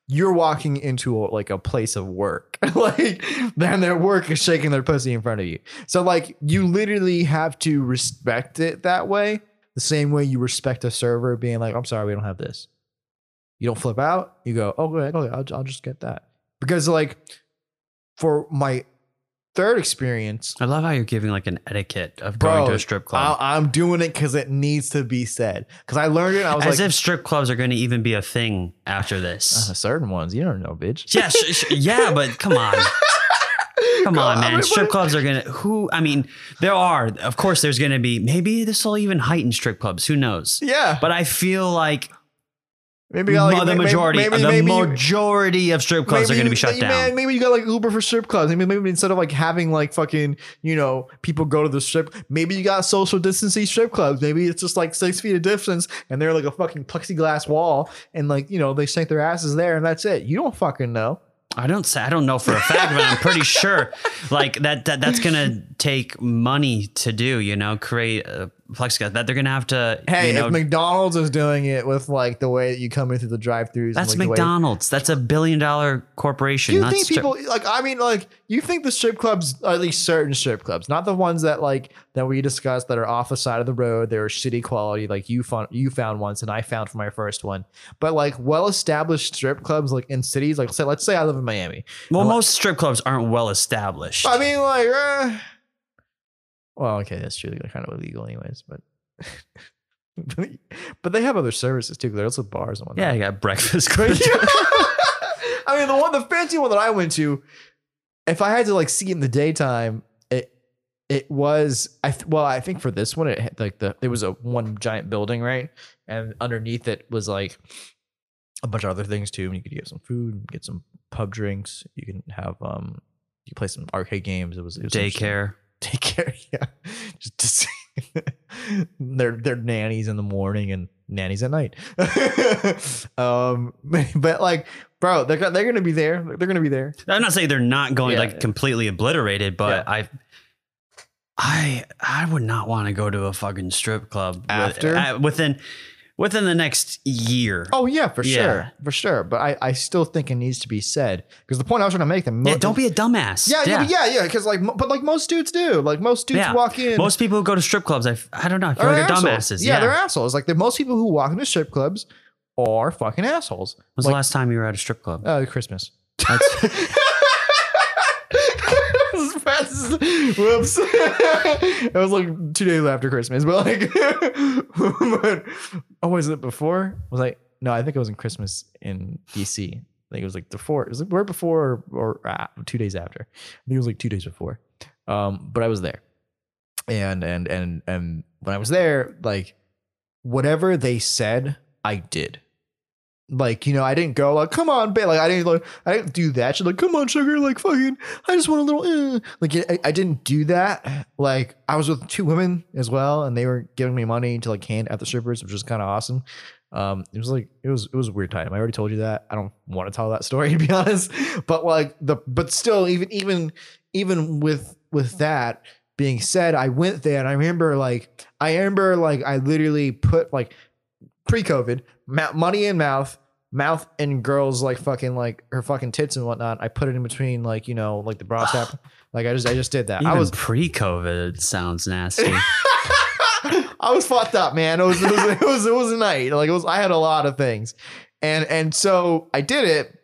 you're walking into a, like a place of work, like then their work is shaking their pussy in front of you. So like you literally have to respect it that way, the same way you respect a server being like, "I'm sorry, we don't have this." You don't flip out. You go, "Oh, okay, okay, I'll, I'll just get that." Because like for my third experience, I love how you're giving like an etiquette of going to a strip club. I, I'm doing it because it needs to be said. Because I learned it. I was As like, if strip clubs are going to even be a thing after this. "Uh, certain ones, you don't know, bitch. yeah, sh- sh- yeah, but come on. Come on, I man. mean, strip clubs are gonna. Who? I mean, there are. Of course, there's gonna be. Maybe this will even heighten strip clubs. Who knows? Yeah, But I feel like maybe like, the maybe- majority, maybe, the maybe majority of strip clubs are maybe gonna be shut down. Man, maybe you got like Uber for strip clubs. Maybe, maybe instead of like having like fucking, you know, people go to the strip, maybe you got social distancing strip clubs. Maybe it's just like six feet of distance and they're like a fucking plexiglass wall and like, you know, they sink their asses there and that's it. You don't fucking know. I don't say I don't know for a fact, but I'm pretty sure like that, that that's gonna take money to do. You know, create a plexiglass that they're gonna have to. Hey, you know, if McDonald's is doing it with like the way that you come in through the drive-throughs, that's and, like, the way- McDonald's. That's a billion dollar corporation. Do you think strip- people like? I mean, like, you think the strip clubs, or at least certain strip clubs, not the ones that like that we discussed that are off the side of the road, they're shitty quality, like you found you found once and I found for my first one, but like well-established strip clubs, like in cities, like say, let's say I live in Miami. well, I'm like- most strip clubs aren't well established. I mean, like, uh, well, okay, that's true. They're kind of illegal, anyways, but. but they have other services too. There's also bars and whatnot. yeah, I got breakfast. I mean, the one, the fancy one that I went to, if I had to like see it in the daytime, it it was I th- well, I think for this one, it had, like the there was a one giant building, right, and underneath it was like a bunch of other things too. And you could get some food, get some pub drinks. You can have um, you could play some arcade games. It was, it was interesting. Daycare. Daycare, yeah, just to see they're they're nannies in the morning and nannies at night. um, but like, bro, they're they're gonna be there. They're gonna be there. I'm not saying they're not going Yeah, like completely obliterated, but I, I, I would not want to go to a fucking strip club with- After? uh, within within the next year. Oh yeah, for Yeah. sure, for sure. But I I still think it needs to be said because the point I was trying to make them. yeah, don't be a dumbass. Yeah, yeah, yeah, yeah. Because like, but like most dudes do. Like most dudes Yeah. walk in. Most people who go to strip clubs, I, I don't know, I feel like they're assholes. dumbasses. Yeah, Yeah, they're assholes. Like the most people who walk into strip clubs are fucking assholes. When's like, the last time you were at a strip club? Uh, Christmas. That's- Whoops. it was like two days after Christmas, but like, but, oh, was it before? Was I? No, I think it was in Christmas in DC. I think it was like before. It was like right before or, or uh, two days after. I think it was like two days before. Um, but I was there, and and and and when I was there, like whatever they said, I did like you know I didn't go like come on babe like I didn't like I didn't do that shit like come on sugar like fucking I just want a little eh. like I, I didn't do that like I was with two women as well and they were giving me money to like hand at the strippers which was kind of awesome Um, it was like it was it was a weird time. I already told you that. I don't want to tell that story to be honest. But like the but still, even even even with with that being said, I went there and I remember like I remember like I literally put like pre-COVID money in mouth mouth and girls like fucking like her fucking tits and whatnot. I put it in between like you know like the bra strap. Like I just I just did that. Even I was pre-COVID sounds nasty. I was fucked up, man. It was it was it was it was a night. Like it was I had a lot of things. And and so I did it.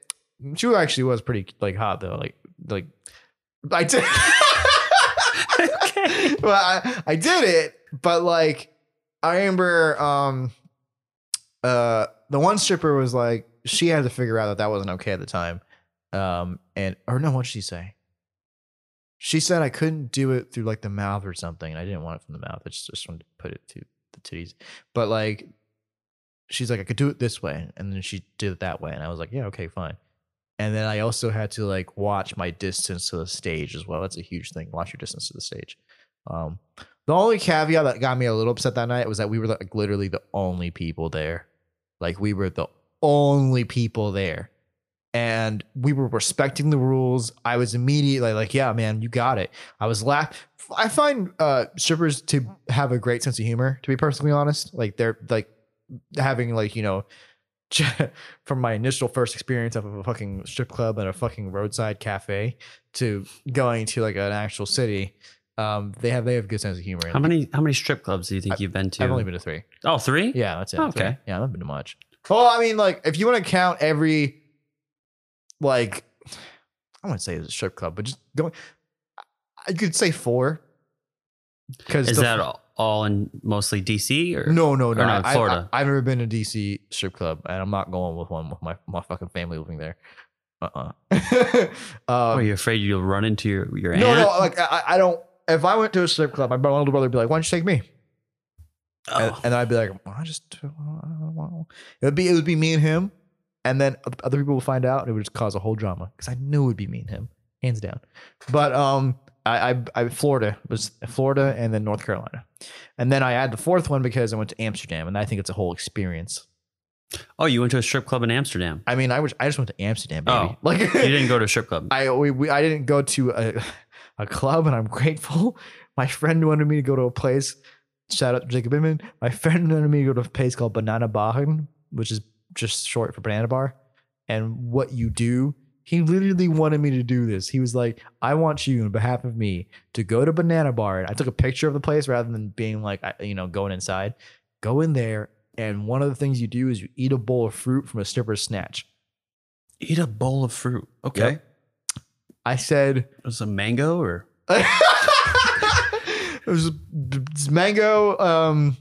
She actually was pretty like hot though. Like like I did okay. well, I, I did it, but like I remember um uh the one stripper was like she had to figure out that that wasn't okay at the time. Um and or no, what did she say? She said I couldn't do it through like the mouth or something. And I didn't want it from the mouth. I just, just wanted to put it to the titties. But like she's like, I could do it this way. And then she did it that way. And I was like, Yeah, okay, fine. And then I also had to like watch my distance to the stage as well. That's a huge thing. Watch your distance to the stage. Um, the only caveat that got me a little upset that night was that we were like literally the only people there. Like we were the only people there. And we were respecting the rules. I was immediately like, yeah, man, you got it. I was laugh. I find uh strippers to have a great sense of humor, to be perfectly honest. Like they're like having like, you know, from my initial first experience of a fucking strip club and a fucking roadside cafe to going to like an actual city, um, they have they have a good sense of humor. How many how many strip clubs do you think you've been to? I've only been to three. oh, three? Yeah, that's it. Oh, Three. okay. Yeah, I haven't been to much. Well, I mean, like if you want to count every, like, I wouldn't say it's a strip club, but just going, I could say four. Because Is that all- all in mostly DC or No, no, no. or no, I- I- Florida? I, have never been to DC strip club, and I'm not going with one with my, my fucking family living there. Uh uh Are you afraid you'll run into your your no, aunt? no. Like I, I don't. If I went to a strip club, my older brother would be like, "Why don't you take me?" And, Oh. and I'd be like, well, "I just." It would be it would be me and him, and then other people would find out, and it would just cause a whole drama because I knew it would be me and him, hands down. But um, I I, I Florida it was Florida and then North Carolina, and then I had the fourth one because I went to Amsterdam, and I think it's a whole experience. oh, you went to a strip club in Amsterdam. I mean, I was I just went to Amsterdam, baby. Oh. like You didn't go to a strip club. I we, we I didn't go to a a club, and I'm grateful. My friend wanted me to go to a place. Shout out to Jacob Inman. My friend wanted me to go to a place called Banana Baren, which is just short for banana bar. And what you do, he literally wanted me to do this. He was like, "I want you, on behalf of me, to go to Banana Bar." And I took a picture of the place rather than being like, you know, going inside. Go in there, and one of the things you do is you eat a bowl of fruit from a stripper's snatch. Eat a bowl of fruit. Okay. Yep. I said. It was it mango or it was mango, um,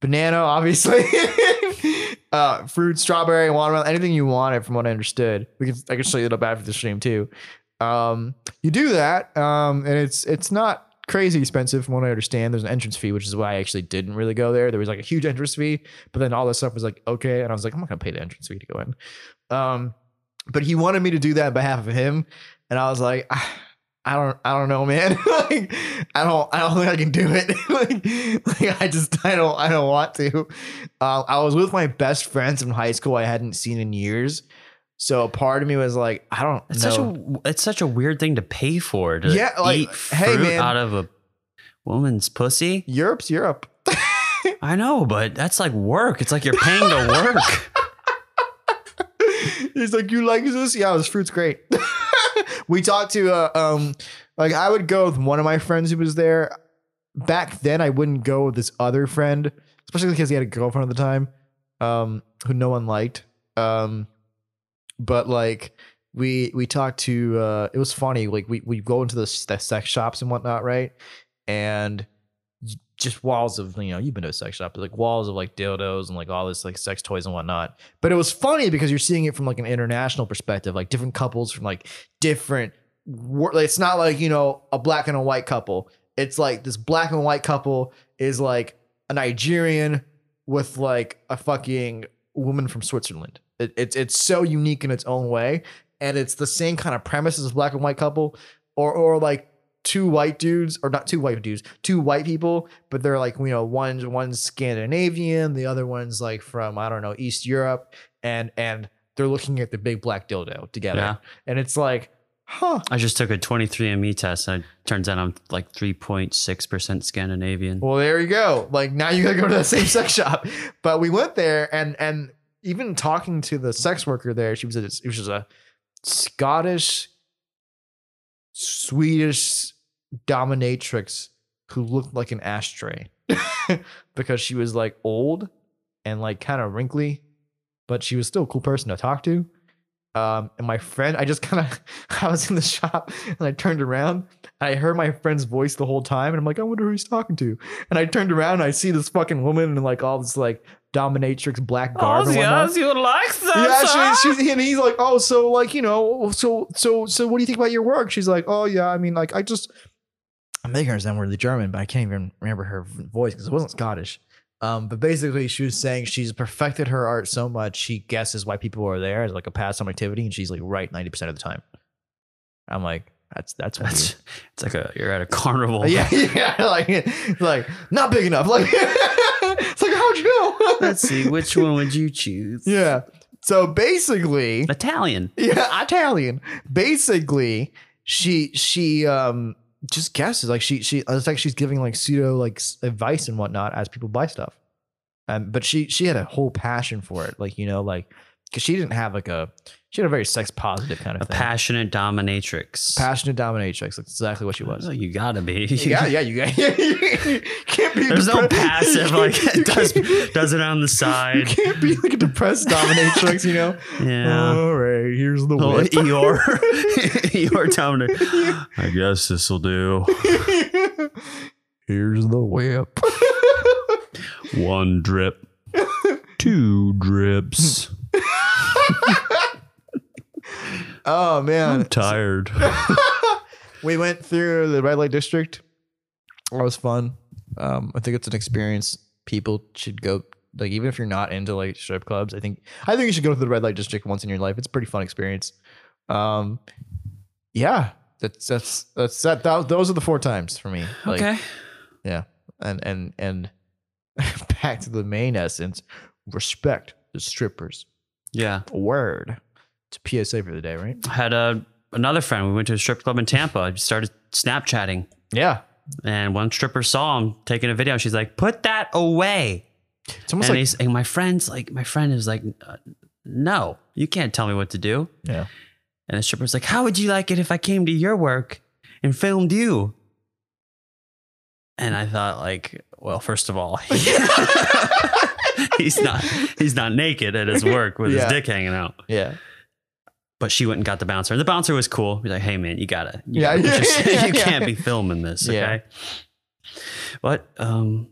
banana, obviously, uh, fruit, strawberry, watermelon, anything you wanted, from what I understood. We can I can show you up after the stream too. Um, you do that, um, and it's it's not crazy expensive from what I understand. There's an entrance fee, which is why I actually didn't really go there. There was like a huge entrance fee, but then all this stuff was like okay, and I was like, I'm not gonna pay the entrance fee to go in. Um, but he wanted me to do that on behalf of him, and I was like, "Ah, I don't, I don't know, man. like, I don't, I don't think I can do it. like, like, I just, I don't, I don't want to. Uh, I was with my best friends from high school I hadn't seen in years, so a part of me was like, I don't it's know. such a it's such a weird thing to pay for to Yeah, like, eat hey, man. out of a woman's pussy. Europe's Europe. I know, but that's like work. It's like you're paying to work. He's like, you like this? Yeah, this fruit's great. we talked to, uh, um, like I would go with one of my friends who was there. Back then, I wouldn't go with this other friend, especially because he had a girlfriend at the time, um, who no one liked. Um, but like we we talked to, uh, it was funny. Like we we go into the, the sex shops and whatnot, right? And just walls of you know you've been to a sex shop like walls of like dildos and like all this like sex toys and whatnot. But it was funny because you're seeing it from like an international perspective like different couples from like different it's not like you know a black and a white couple. It's like this black and white couple is like a nigerian with like a fucking woman from switzerland. It, it's it's so unique in its own way and it's the same kind of premise as black and white couple or or like two white dudes or not two white dudes, two white people, but they're like, you know, one's one's Scandinavian, the other one's like from I don't know, East Europe and and they're looking at the big black dildo together. Yeah. And it's like, huh. I just took a 23andMe test and it turns out I'm like 3.6% Scandinavian. Well, there you go. Like now you gotta go to that same sex shop. But we went there and and even talking to the sex worker there, she was a it was just a Scottish, Swedish dominatrix who looked like an ashtray because she was like old and like kind of wrinkly, but she was still a cool person to talk to. Um, and my friend, I just kind of, I was in the shop and I turned around. and I heard my friend's voice the whole time, and I'm like, I wonder who he's talking to. And I turned around and I see this fucking woman and like all this like dominatrix black garb. and whatnot. you like that. Yeah, she, she's and he's like, oh, so like you know, so so so, what do you think about your work? She's like, oh yeah, I mean, like I just, I'm making her sound really German, but I can't even remember her voice because it wasn't Scottish. Um, but basically, she was saying she's perfected her art so much she guesses why people are there as like a pastime activity, and she's like right ninety percent of the time. I'm like, that's that's That's weird. it's like a you're at a carnival. yeah, yeah, like like not big enough. Like it's like how'd you know? Let's see which one would you choose? Yeah. So basically, Italian. yeah, Italian. Basically, she she um just guesses like she she it's like she's giving like pseudo like advice and whatnot as people buy stuff. Um, but she she had a whole passion for it, like you know, like because she didn't have like a she had a very sex positive kind of A thing. passionate dominatrix. Passionate dominatrix. That's exactly what she was. You gotta be. yeah, yeah, you got you can't be. There's no passive like does does it on the You side. can't be like a depressed dominatrix, you know. Yeah. All right, here's the Oh, whip. Eeyore, Eeyore dominator. I guess this will do. here's the whip. One drip, two drips. Oh man, I'm tired. we went through the red light district. That was fun. Um, I think it's an experience people should go. Like even if you're not into like strip clubs, I think I think you should go to the red light district once in your life. It's a pretty fun experience. Um, yeah, that's that's that's that. that those are the four times for me. Like, Okay. Yeah, and and and back to the main essence: respect the strippers. Yeah. Word. It's PSA for the day, right? I had a another friend. We went to a strip club in Tampa. I started Snapchatting, Yeah, and one stripper saw him taking a video. She's like, "Put that away." it's almost and, like he's, and my friend's like, my friend is like, uh, "No, you can't tell me what to do." yeah. And the stripper's like, "How would you like it if I came to your work and filmed you?" And I thought, like, well, first of all, he's not he's not naked at his work with Yeah. his dick hanging out. Yeah. But she went and got the bouncer, and the bouncer was cool. He's like, "Hey, man, you gotta, you, Yeah, gotta yeah, yeah, you can't be filming this, okay?" But um,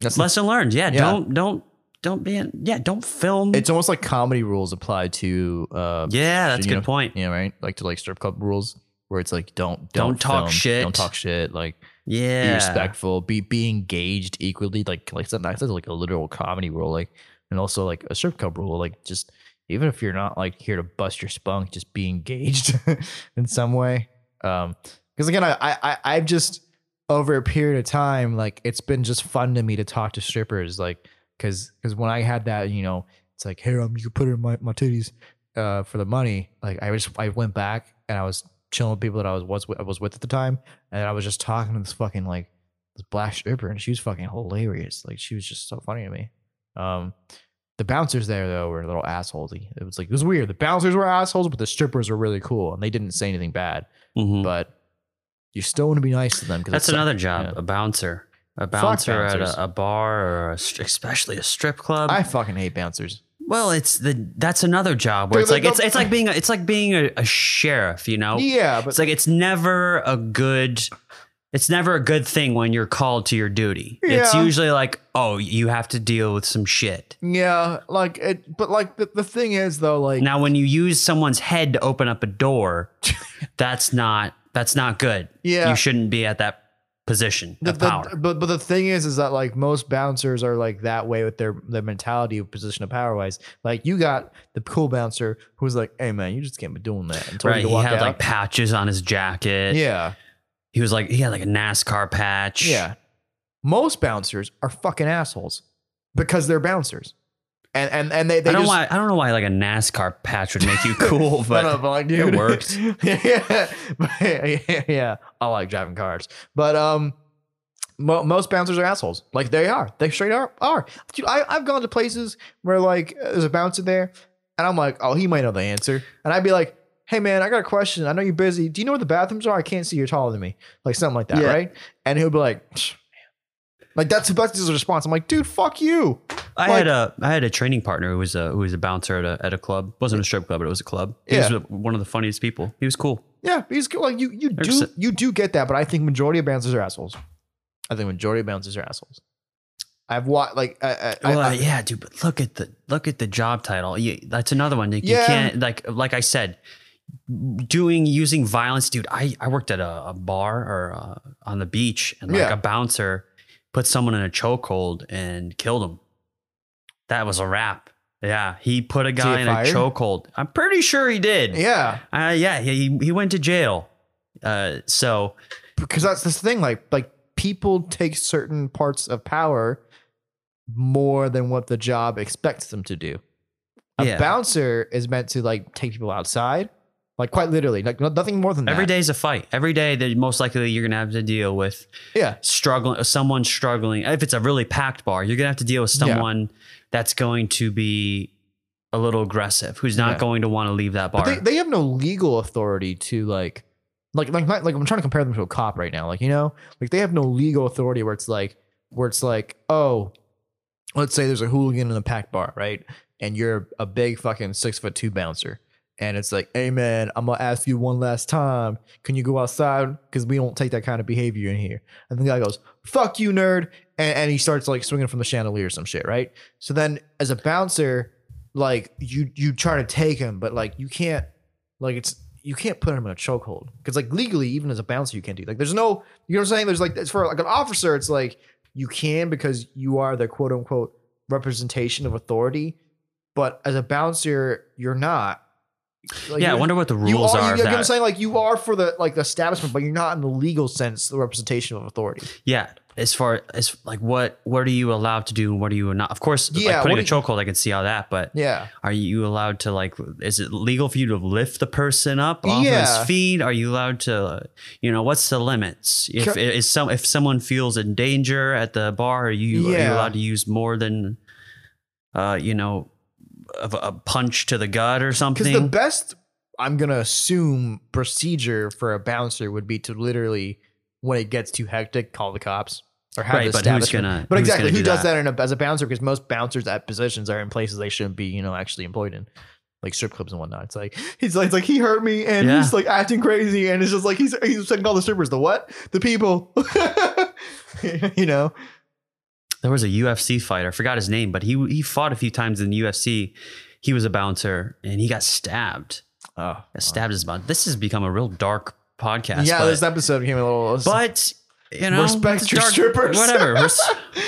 That's lesson learned. Yeah, don't don't don't be in, yeah, don't film. it's almost like comedy rules apply to uh yeah, that's a good know, point. Yeah, right? Like to like strip club rules where it's like don't Don't don't, talk film, shit. Don't talk shit. Like Yeah, be respectful. Be be engaged equally. Like like something that's like a literal comedy rule. Like and also like a strip club rule. Like just even if you're not like here to bust your spunk, just be engaged in some way. Um because again I, I I've just over a period of time, like it's been just fun to me to talk to strippers, like because because when I had that, you know, it's like, hey, um, you can put it in my, my titties uh, for the money. Like I just I went back and I was chilling with people that I was was I was with at the time, and I was just talking to this fucking like this black stripper, and she was fucking hilarious. Like she was just so funny to me. Um, the bouncers there though were a little assholesy. It was like it was weird. The bouncers were assholes, but the strippers were really cool, and they didn't say anything bad. Mhm. But you still want to be nice to them because That's another job, yeah. a bouncer, a bouncer at a, a bar or a, especially a strip club. I fucking hate bouncers. well, it's the that's another job where Dude, it's like it's it's like being a, it's like being a, a sheriff, you know. Yeah, but It's like it's never a good it's never a good thing when you're called to your duty. It's usually like, oh, you have to deal with some shit. yeah, like it. But like the, the thing is though, like Now when you use someone's head to open up a door, that's not that's not good. Yeah. You shouldn't be at that position the, of the- power. but but the thing is, is that like most bouncers are like that way with their their mentality of position of power wise. Like you got the cool bouncer who's like, "Hey man, you just can't be doing that." And told right. you to He walk had out. like patches on his jacket. yeah, He was like he had like a NASCAR patch. Yeah. Most bouncers are fucking assholes because they're bouncers. And and and they, they I don't just, why I don't know why like a NASCAR patch would make you cool, but, but like, it dude, worked. yeah, but- yeah, I like driving cars, but um, mo- most bouncers are assholes. Like they are, they straight are. Are dude, I I've gone to places where like there's a bouncer there, and I'm like, oh, he might know the answer, and I'd be like. Hey man, I got a question. I know you're busy. Do you know where the bathrooms are? I can't see. You're taller than me, like something like that, Yeah. right? And he'll be like, like that's that's his response. I'm like, dude, fuck you. I Like- had a I had a training partner who was a who was a bouncer at a at a club. wasn't a strip club, but it was a club. He Yeah. was one of the funniest people. He was cool. Yeah, he's good. like you. You do you do get that, but I think majority of bouncers are assholes. I think majority of bouncers are assholes. I've watched like I, I, I- Well, I- uh, yeah, dude. But look at the look at the job title. You, that's another one. Like, Yeah. You can't like like I said, doing using violence, dude. I I worked at a, a bar or uh, on the beach, and like Yeah. a bouncer put someone in a chokehold and killed him. That was a wrap. Yeah, he put a guy in a chokehold. I'm pretty sure he did. yeah, Uh, yeah, he he went to jail. Uh, so because that's this thing. Like like people take certain parts of power more than what the job expects them to do. A Yeah. bouncer is meant to like take people outside, like quite literally, like nothing more than every that. day's a fight. Every day that most likely you're gonna have to deal with Yeah, struggling someone struggling if it's a really packed bar you're gonna have to deal with Yeah. someone that's going to be a little aggressive who's not Yeah. going to want to leave that bar they, they have no legal authority to like, like, like, not- like I'm trying to compare them to a cop right now. Like, you know, like they have no legal authority where it's like, where it's like, oh, let's say there's a hooligan in a packed bar, right? And you're a big fucking six foot two bouncer. And it's like, hey man, I'm gonna ask you one last time. Can you go outside? Because we don't take that kind of behavior in here. And the guy goes, fuck you, nerd. And, and he starts like swinging from the chandelier or some shit, right? So then as a bouncer, like you you try to take him, but like you can't like it's you can't put him in a chokehold. Because like legally, even as a bouncer, you can't do like there's no you know what I'm saying? There's like it's for like an officer, it's like you can because you are the quote unquote representation of authority. But as a bouncer, you're not. Like, yeah i wonder what the rules are, are, you know what I'm saying? Like you are for the like the establishment, but you're not in the legal sense the representation of authority. yeah as far as like what what are you allowed to do and what are you not of course Yeah, like putting a what do you- chokehold i can see all that but Yeah. are you allowed to like is it legal for you to lift the person up off Yeah. his feet are you allowed to you know what's the limits if Ca- is some if someone feels in danger at the bar are you, are you allowed to use more than uh you know of a, punch to the gut or something. Because the best, I'm gonna assume, procedure for a bouncer would be to literally, when it gets too hectic, call the cops or have Right, the but who's gonna- But who's exactly, gonna who do does that? that, in a, as a bouncer? Because most bouncers at positions are in places they shouldn't be, you know, actually employed in, like strip clubs and whatnot. It's like he's like, it's like he hurt me and Yeah. he's like acting crazy, and it's just like he's he's saying all the strippers, the what, the people, you know. There was a UFC fighter. I forgot his name, but he he fought a few times in the UFC. He was a bouncer and he got stabbed. Oh, Got stabbed his butt. This has become a real dark podcast. yeah, but, this episode became a little. but you know, Respect your strippers. Whatever, res-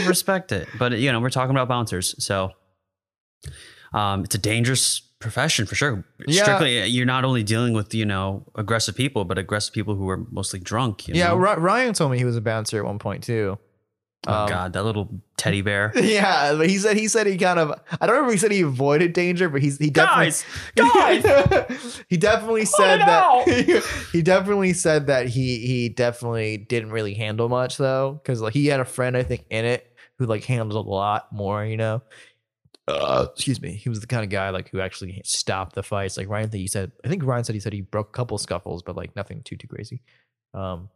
respect it. But you know, we're talking about bouncers, so um, it's a dangerous profession for sure. Yeah. Strictly, you're not only dealing with you know aggressive people, but aggressive people who are mostly drunk. You yeah, know? Ry- Ryan told me he was a bouncer at one point too. Oh Um, God, that little teddy bear. Yeah, but he said he said he kind of I don't remember if he said he avoided danger, but he's he definitely Guys, guys! he definitely said that he definitely said that he he definitely didn't really handle much though because like he had a friend I think in it who like handled a lot more, you know. Uh, excuse me. He was the kind of guy like who actually stopped the fights. Like Ryan, he said. I think Ryan said he said he broke a couple scuffles, but like nothing too too crazy. Um,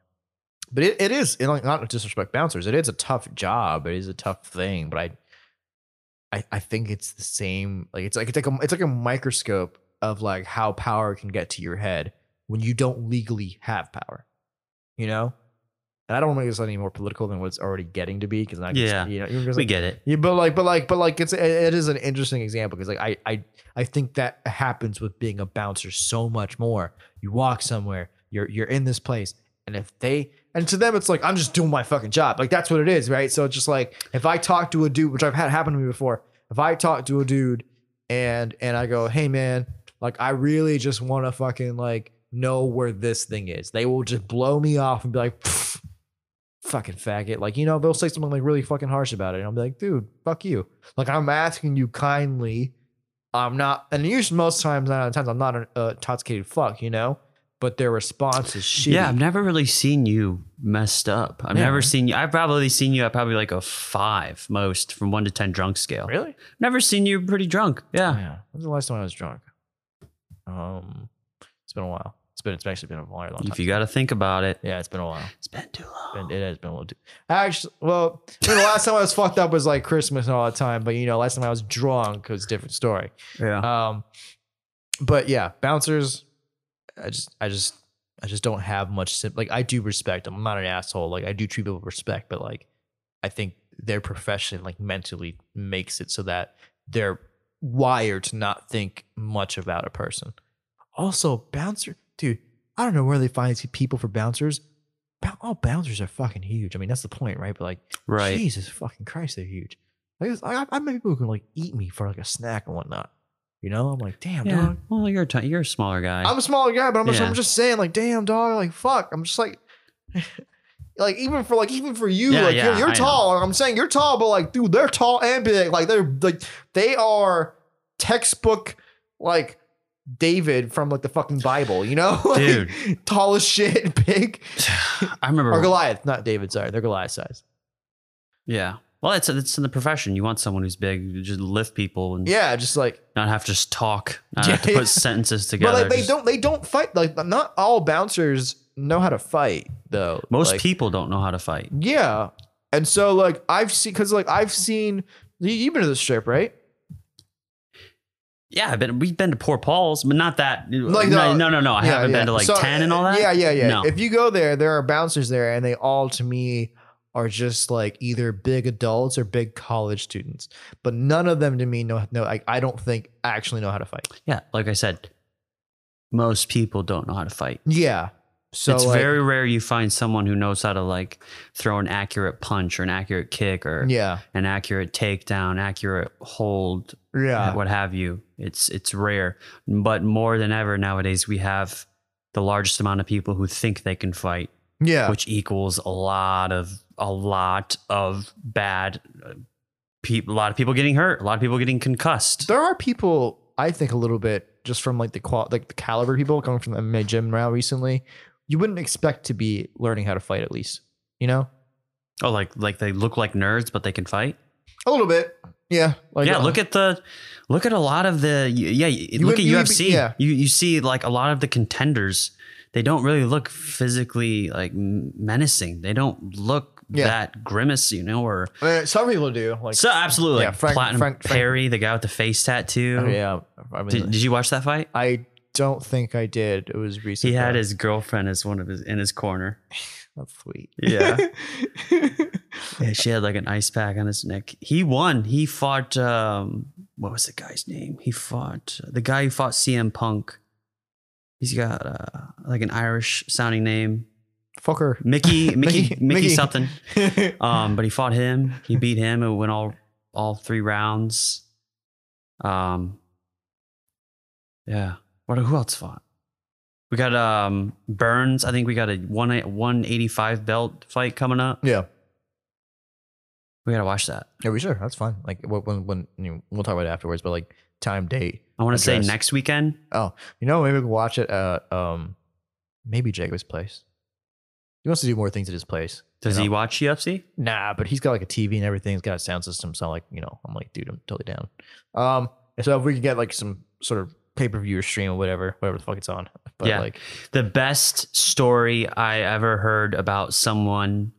but it, it is and, like not disrespect bouncers. It is a tough job. It is a tough thing. But I, I, I think it's the same. Like it's like it's like a it's like a microscope of like how power can get to your head when you don't legally have power. You know. And I don't want to make this any more political than what it's already getting to be because I Yeah, you know we like, get it. yeah, but like, but like, but like, it's it, it is an interesting example because like I I I think that happens with being a bouncer so much more. You walk somewhere, you're you're in this place, and if they and to them it's like I'm just doing my fucking job, like that's what it is, right? So it's just like if I talk to a dude, which I've had happen to me before, if I talk to a dude and and I go, hey man, like I really just want to fucking like know where this thing is. They will just blow me off and be like, fucking faggot. Like, you know, they'll say something like really fucking harsh about it. And I'll be like, dude, fuck you. Like, I'm asking you kindly. I'm not, and usually most times, nine out of times, I'm not a, a uh, toxicated fuck, you know? But their response is shitty. Yeah, I've never really seen you messed up. I've Yeah. never seen you. I've probably seen you at probably like a five most from one to ten drunk scale. Really? Never seen you pretty drunk. Yeah. Yeah. When's the last time I was drunk? Um, it's been a while. It's been, it's actually been a very long time. If you got to think about it, yeah, it's been a while. it's been too long. Been, it has been a little too. Actually, well, I mean, the last time I was fucked up was like Christmas and all that time. But you know, last time I was drunk was a different story. Yeah. Um, but yeah, bouncers. I just, I just, I just don't have much. Sim- like I do respect them. I'm not an asshole. Like I do treat people with respect, but like I think their profession, like mentally, makes it so that they're wired to not think much about a person. Also, bouncer, dude. I don't know where they find these people for bouncers. All bouncers are fucking huge. I mean, that's the point, right? But like, right. Jesus fucking Christ, they're huge. Like, it's- I, I met people who can like eat me for like a snack and whatnot. You know, I'm like, damn, Yeah. dog. Well, you're a t- you're a smaller guy. I'm a smaller guy, but I'm just, Yeah. I'm just saying, like, damn, dog, like, fuck. I'm just like, like even for like even for you, Yeah, like yeah, you're, you're I know. tall. I'm saying you're tall, but like, dude, they're tall and big. Like they're like they are textbook like David from like the fucking Bible. You know, Like, Dude. tall as shit, big. I remember. or Goliath, not David. Sorry, they're Goliath size. yeah. Well, it's it's in the profession. You want someone who's big, you just lift people and Yeah, just like not have to just talk, not Yeah, have to put sentences together. But like they Just- don't they don't fight like not all bouncers know how to fight though. Most Like, people don't know how to fight. Yeah. And so like I've seen cuz like I've seen you- you've been to the strip, right? Yeah, I've been, we've been to Poor Paul's, but not that. Like no, no, no, no. I Yeah, haven't yeah. been to like So, ten and all uh, that. Yeah, yeah, yeah. No. If you go there, there are bouncers there and they all to me are just like either big adults or big college students. But none of them to me know no I, I don't think actually know how to fight. yeah, like I said, most people don't know how to fight. Yeah. So it's like, very rare you find someone who knows how to like throw an accurate punch or an accurate kick or Yeah. an accurate takedown, accurate hold, Yeah. what have you. It's it's rare, but more than ever nowadays we have the largest amount of people who think they can fight, Yeah. which equals a lot of a lot of bad uh, people. A lot of people getting hurt. A lot of people getting concussed. there are people I think a little bit just from like the qual like the caliber people coming from the MMA gym now recently. You wouldn't expect to be learning how to fight at least, you know, Oh, like like they look like nerds, but they can fight. a little bit. Yeah, like yeah, uh, look at the look at a lot of the yeah. look would- at you would be- UFC. yeah. You you see like a lot of the contenders. They don't really look physically like menacing. They don't look Yeah. that grimace, you know. Or Uh, some people do. Like, so absolutely, yeah, like Frank- Platinum Frank- Frank- Perry, the guy with the face tattoo. Oh, yeah. I mean, Did, did you watch that fight? I don't think I did. It was recent. He had his girlfriend as one of his in his corner. That's sweet. Yeah. Yeah, she had like an ice pack on his neck. He won. He fought. um What was the guy's name? He fought the guy who fought CM Punk. He's got uh, like an Irish sounding name, Fucker. Mickey, Mickey, Mickey, Mickey- something. Um, but he fought him. He beat him and went all all three rounds. Um, yeah. What? Who else fought? We got um Burns. I think we got a one one eighty five belt fight coming up. yeah. We gotta watch that. Yeah, we sure. That's fine. Like when when, when you know, we'll talk about it afterwards, but like time date. I want to say next weekend. Oh, you know, maybe we can watch it at um maybe Jacob's place. He wants to do more things at his place. Does you he watch UFC? Nah, but he's got like a TV and everything. He's got a sound system. So I'm like, you know, I'm like, dude, I'm totally down. Um, so if we could get like some sort of pay per view or stream or whatever, whatever the fuck it's on. But Yeah. like, The best story I ever heard about someone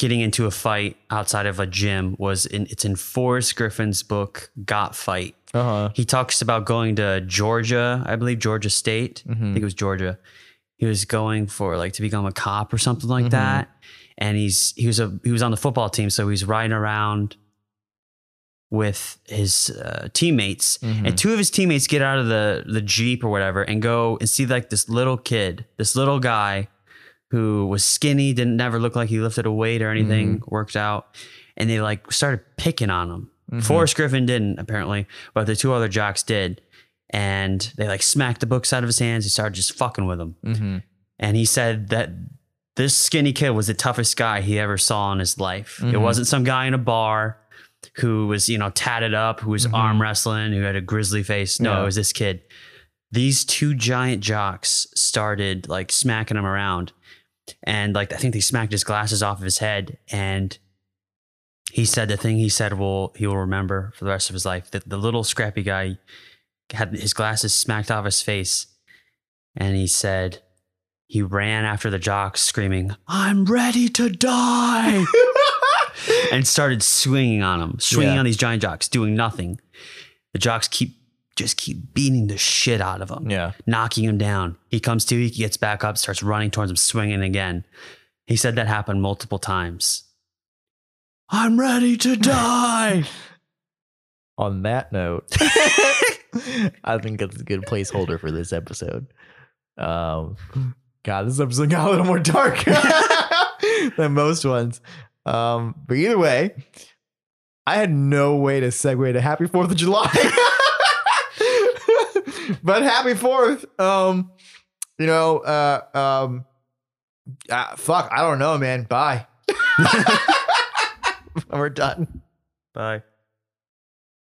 getting into a fight outside of a gym was in it's in Forrest Griffin's book Got Fight. uh huh. He talks about going to Georgia, I believe Georgia State. I Mhm. think it was Georgia. He was going for like to become a cop or something like Mhm. that. And he's he was a he was on the football team, so he's riding around with his uh, teammates. Mhm. And two of his teammates get out of the the jeep or whatever and go and see like this little kid, this little guy who was skinny, didn't never look like he lifted a weight or anything, worked out, and they like started picking on him. Mhm. Forrest Griffin didn't apparently, but the two other jocks did. and they like smacked the books out of his hands. He started just fucking with them. Mm-hmm. And he said that this skinny kid was the toughest guy he ever saw in his life. It Mhm. wasn't some guy in a bar who was, you know, tatted up, who was arm wrestling, who had a grizzly face. No, Yeah. it was this kid. These two giant jocks started like smacking him around. And like I think they smacked his glasses off of his head. And he said the thing he said will he will remember for the rest of his life. That the little scrappy guy had his glasses smacked off his face. And he said he ran after the jocks screaming, I'm ready to die. and started swinging on them, swinging Yeah. on these giant jocks, doing nothing. The jocks keep just keep beating the shit out of him, yeah. knocking him down. He comes to, he gets back up, starts running towards him, swinging again. He said that happened multiple times. I'm ready to die. On that note, I think that's a good placeholder for this episode. Um, God, this episode got a little more dark than most ones. Um, but either way, I had no way to segue to Happy Fourth of July. but Happy Fourth, um, you know, uh, um, ah, fuck, I don't know, man. Bye. We're done. Bye.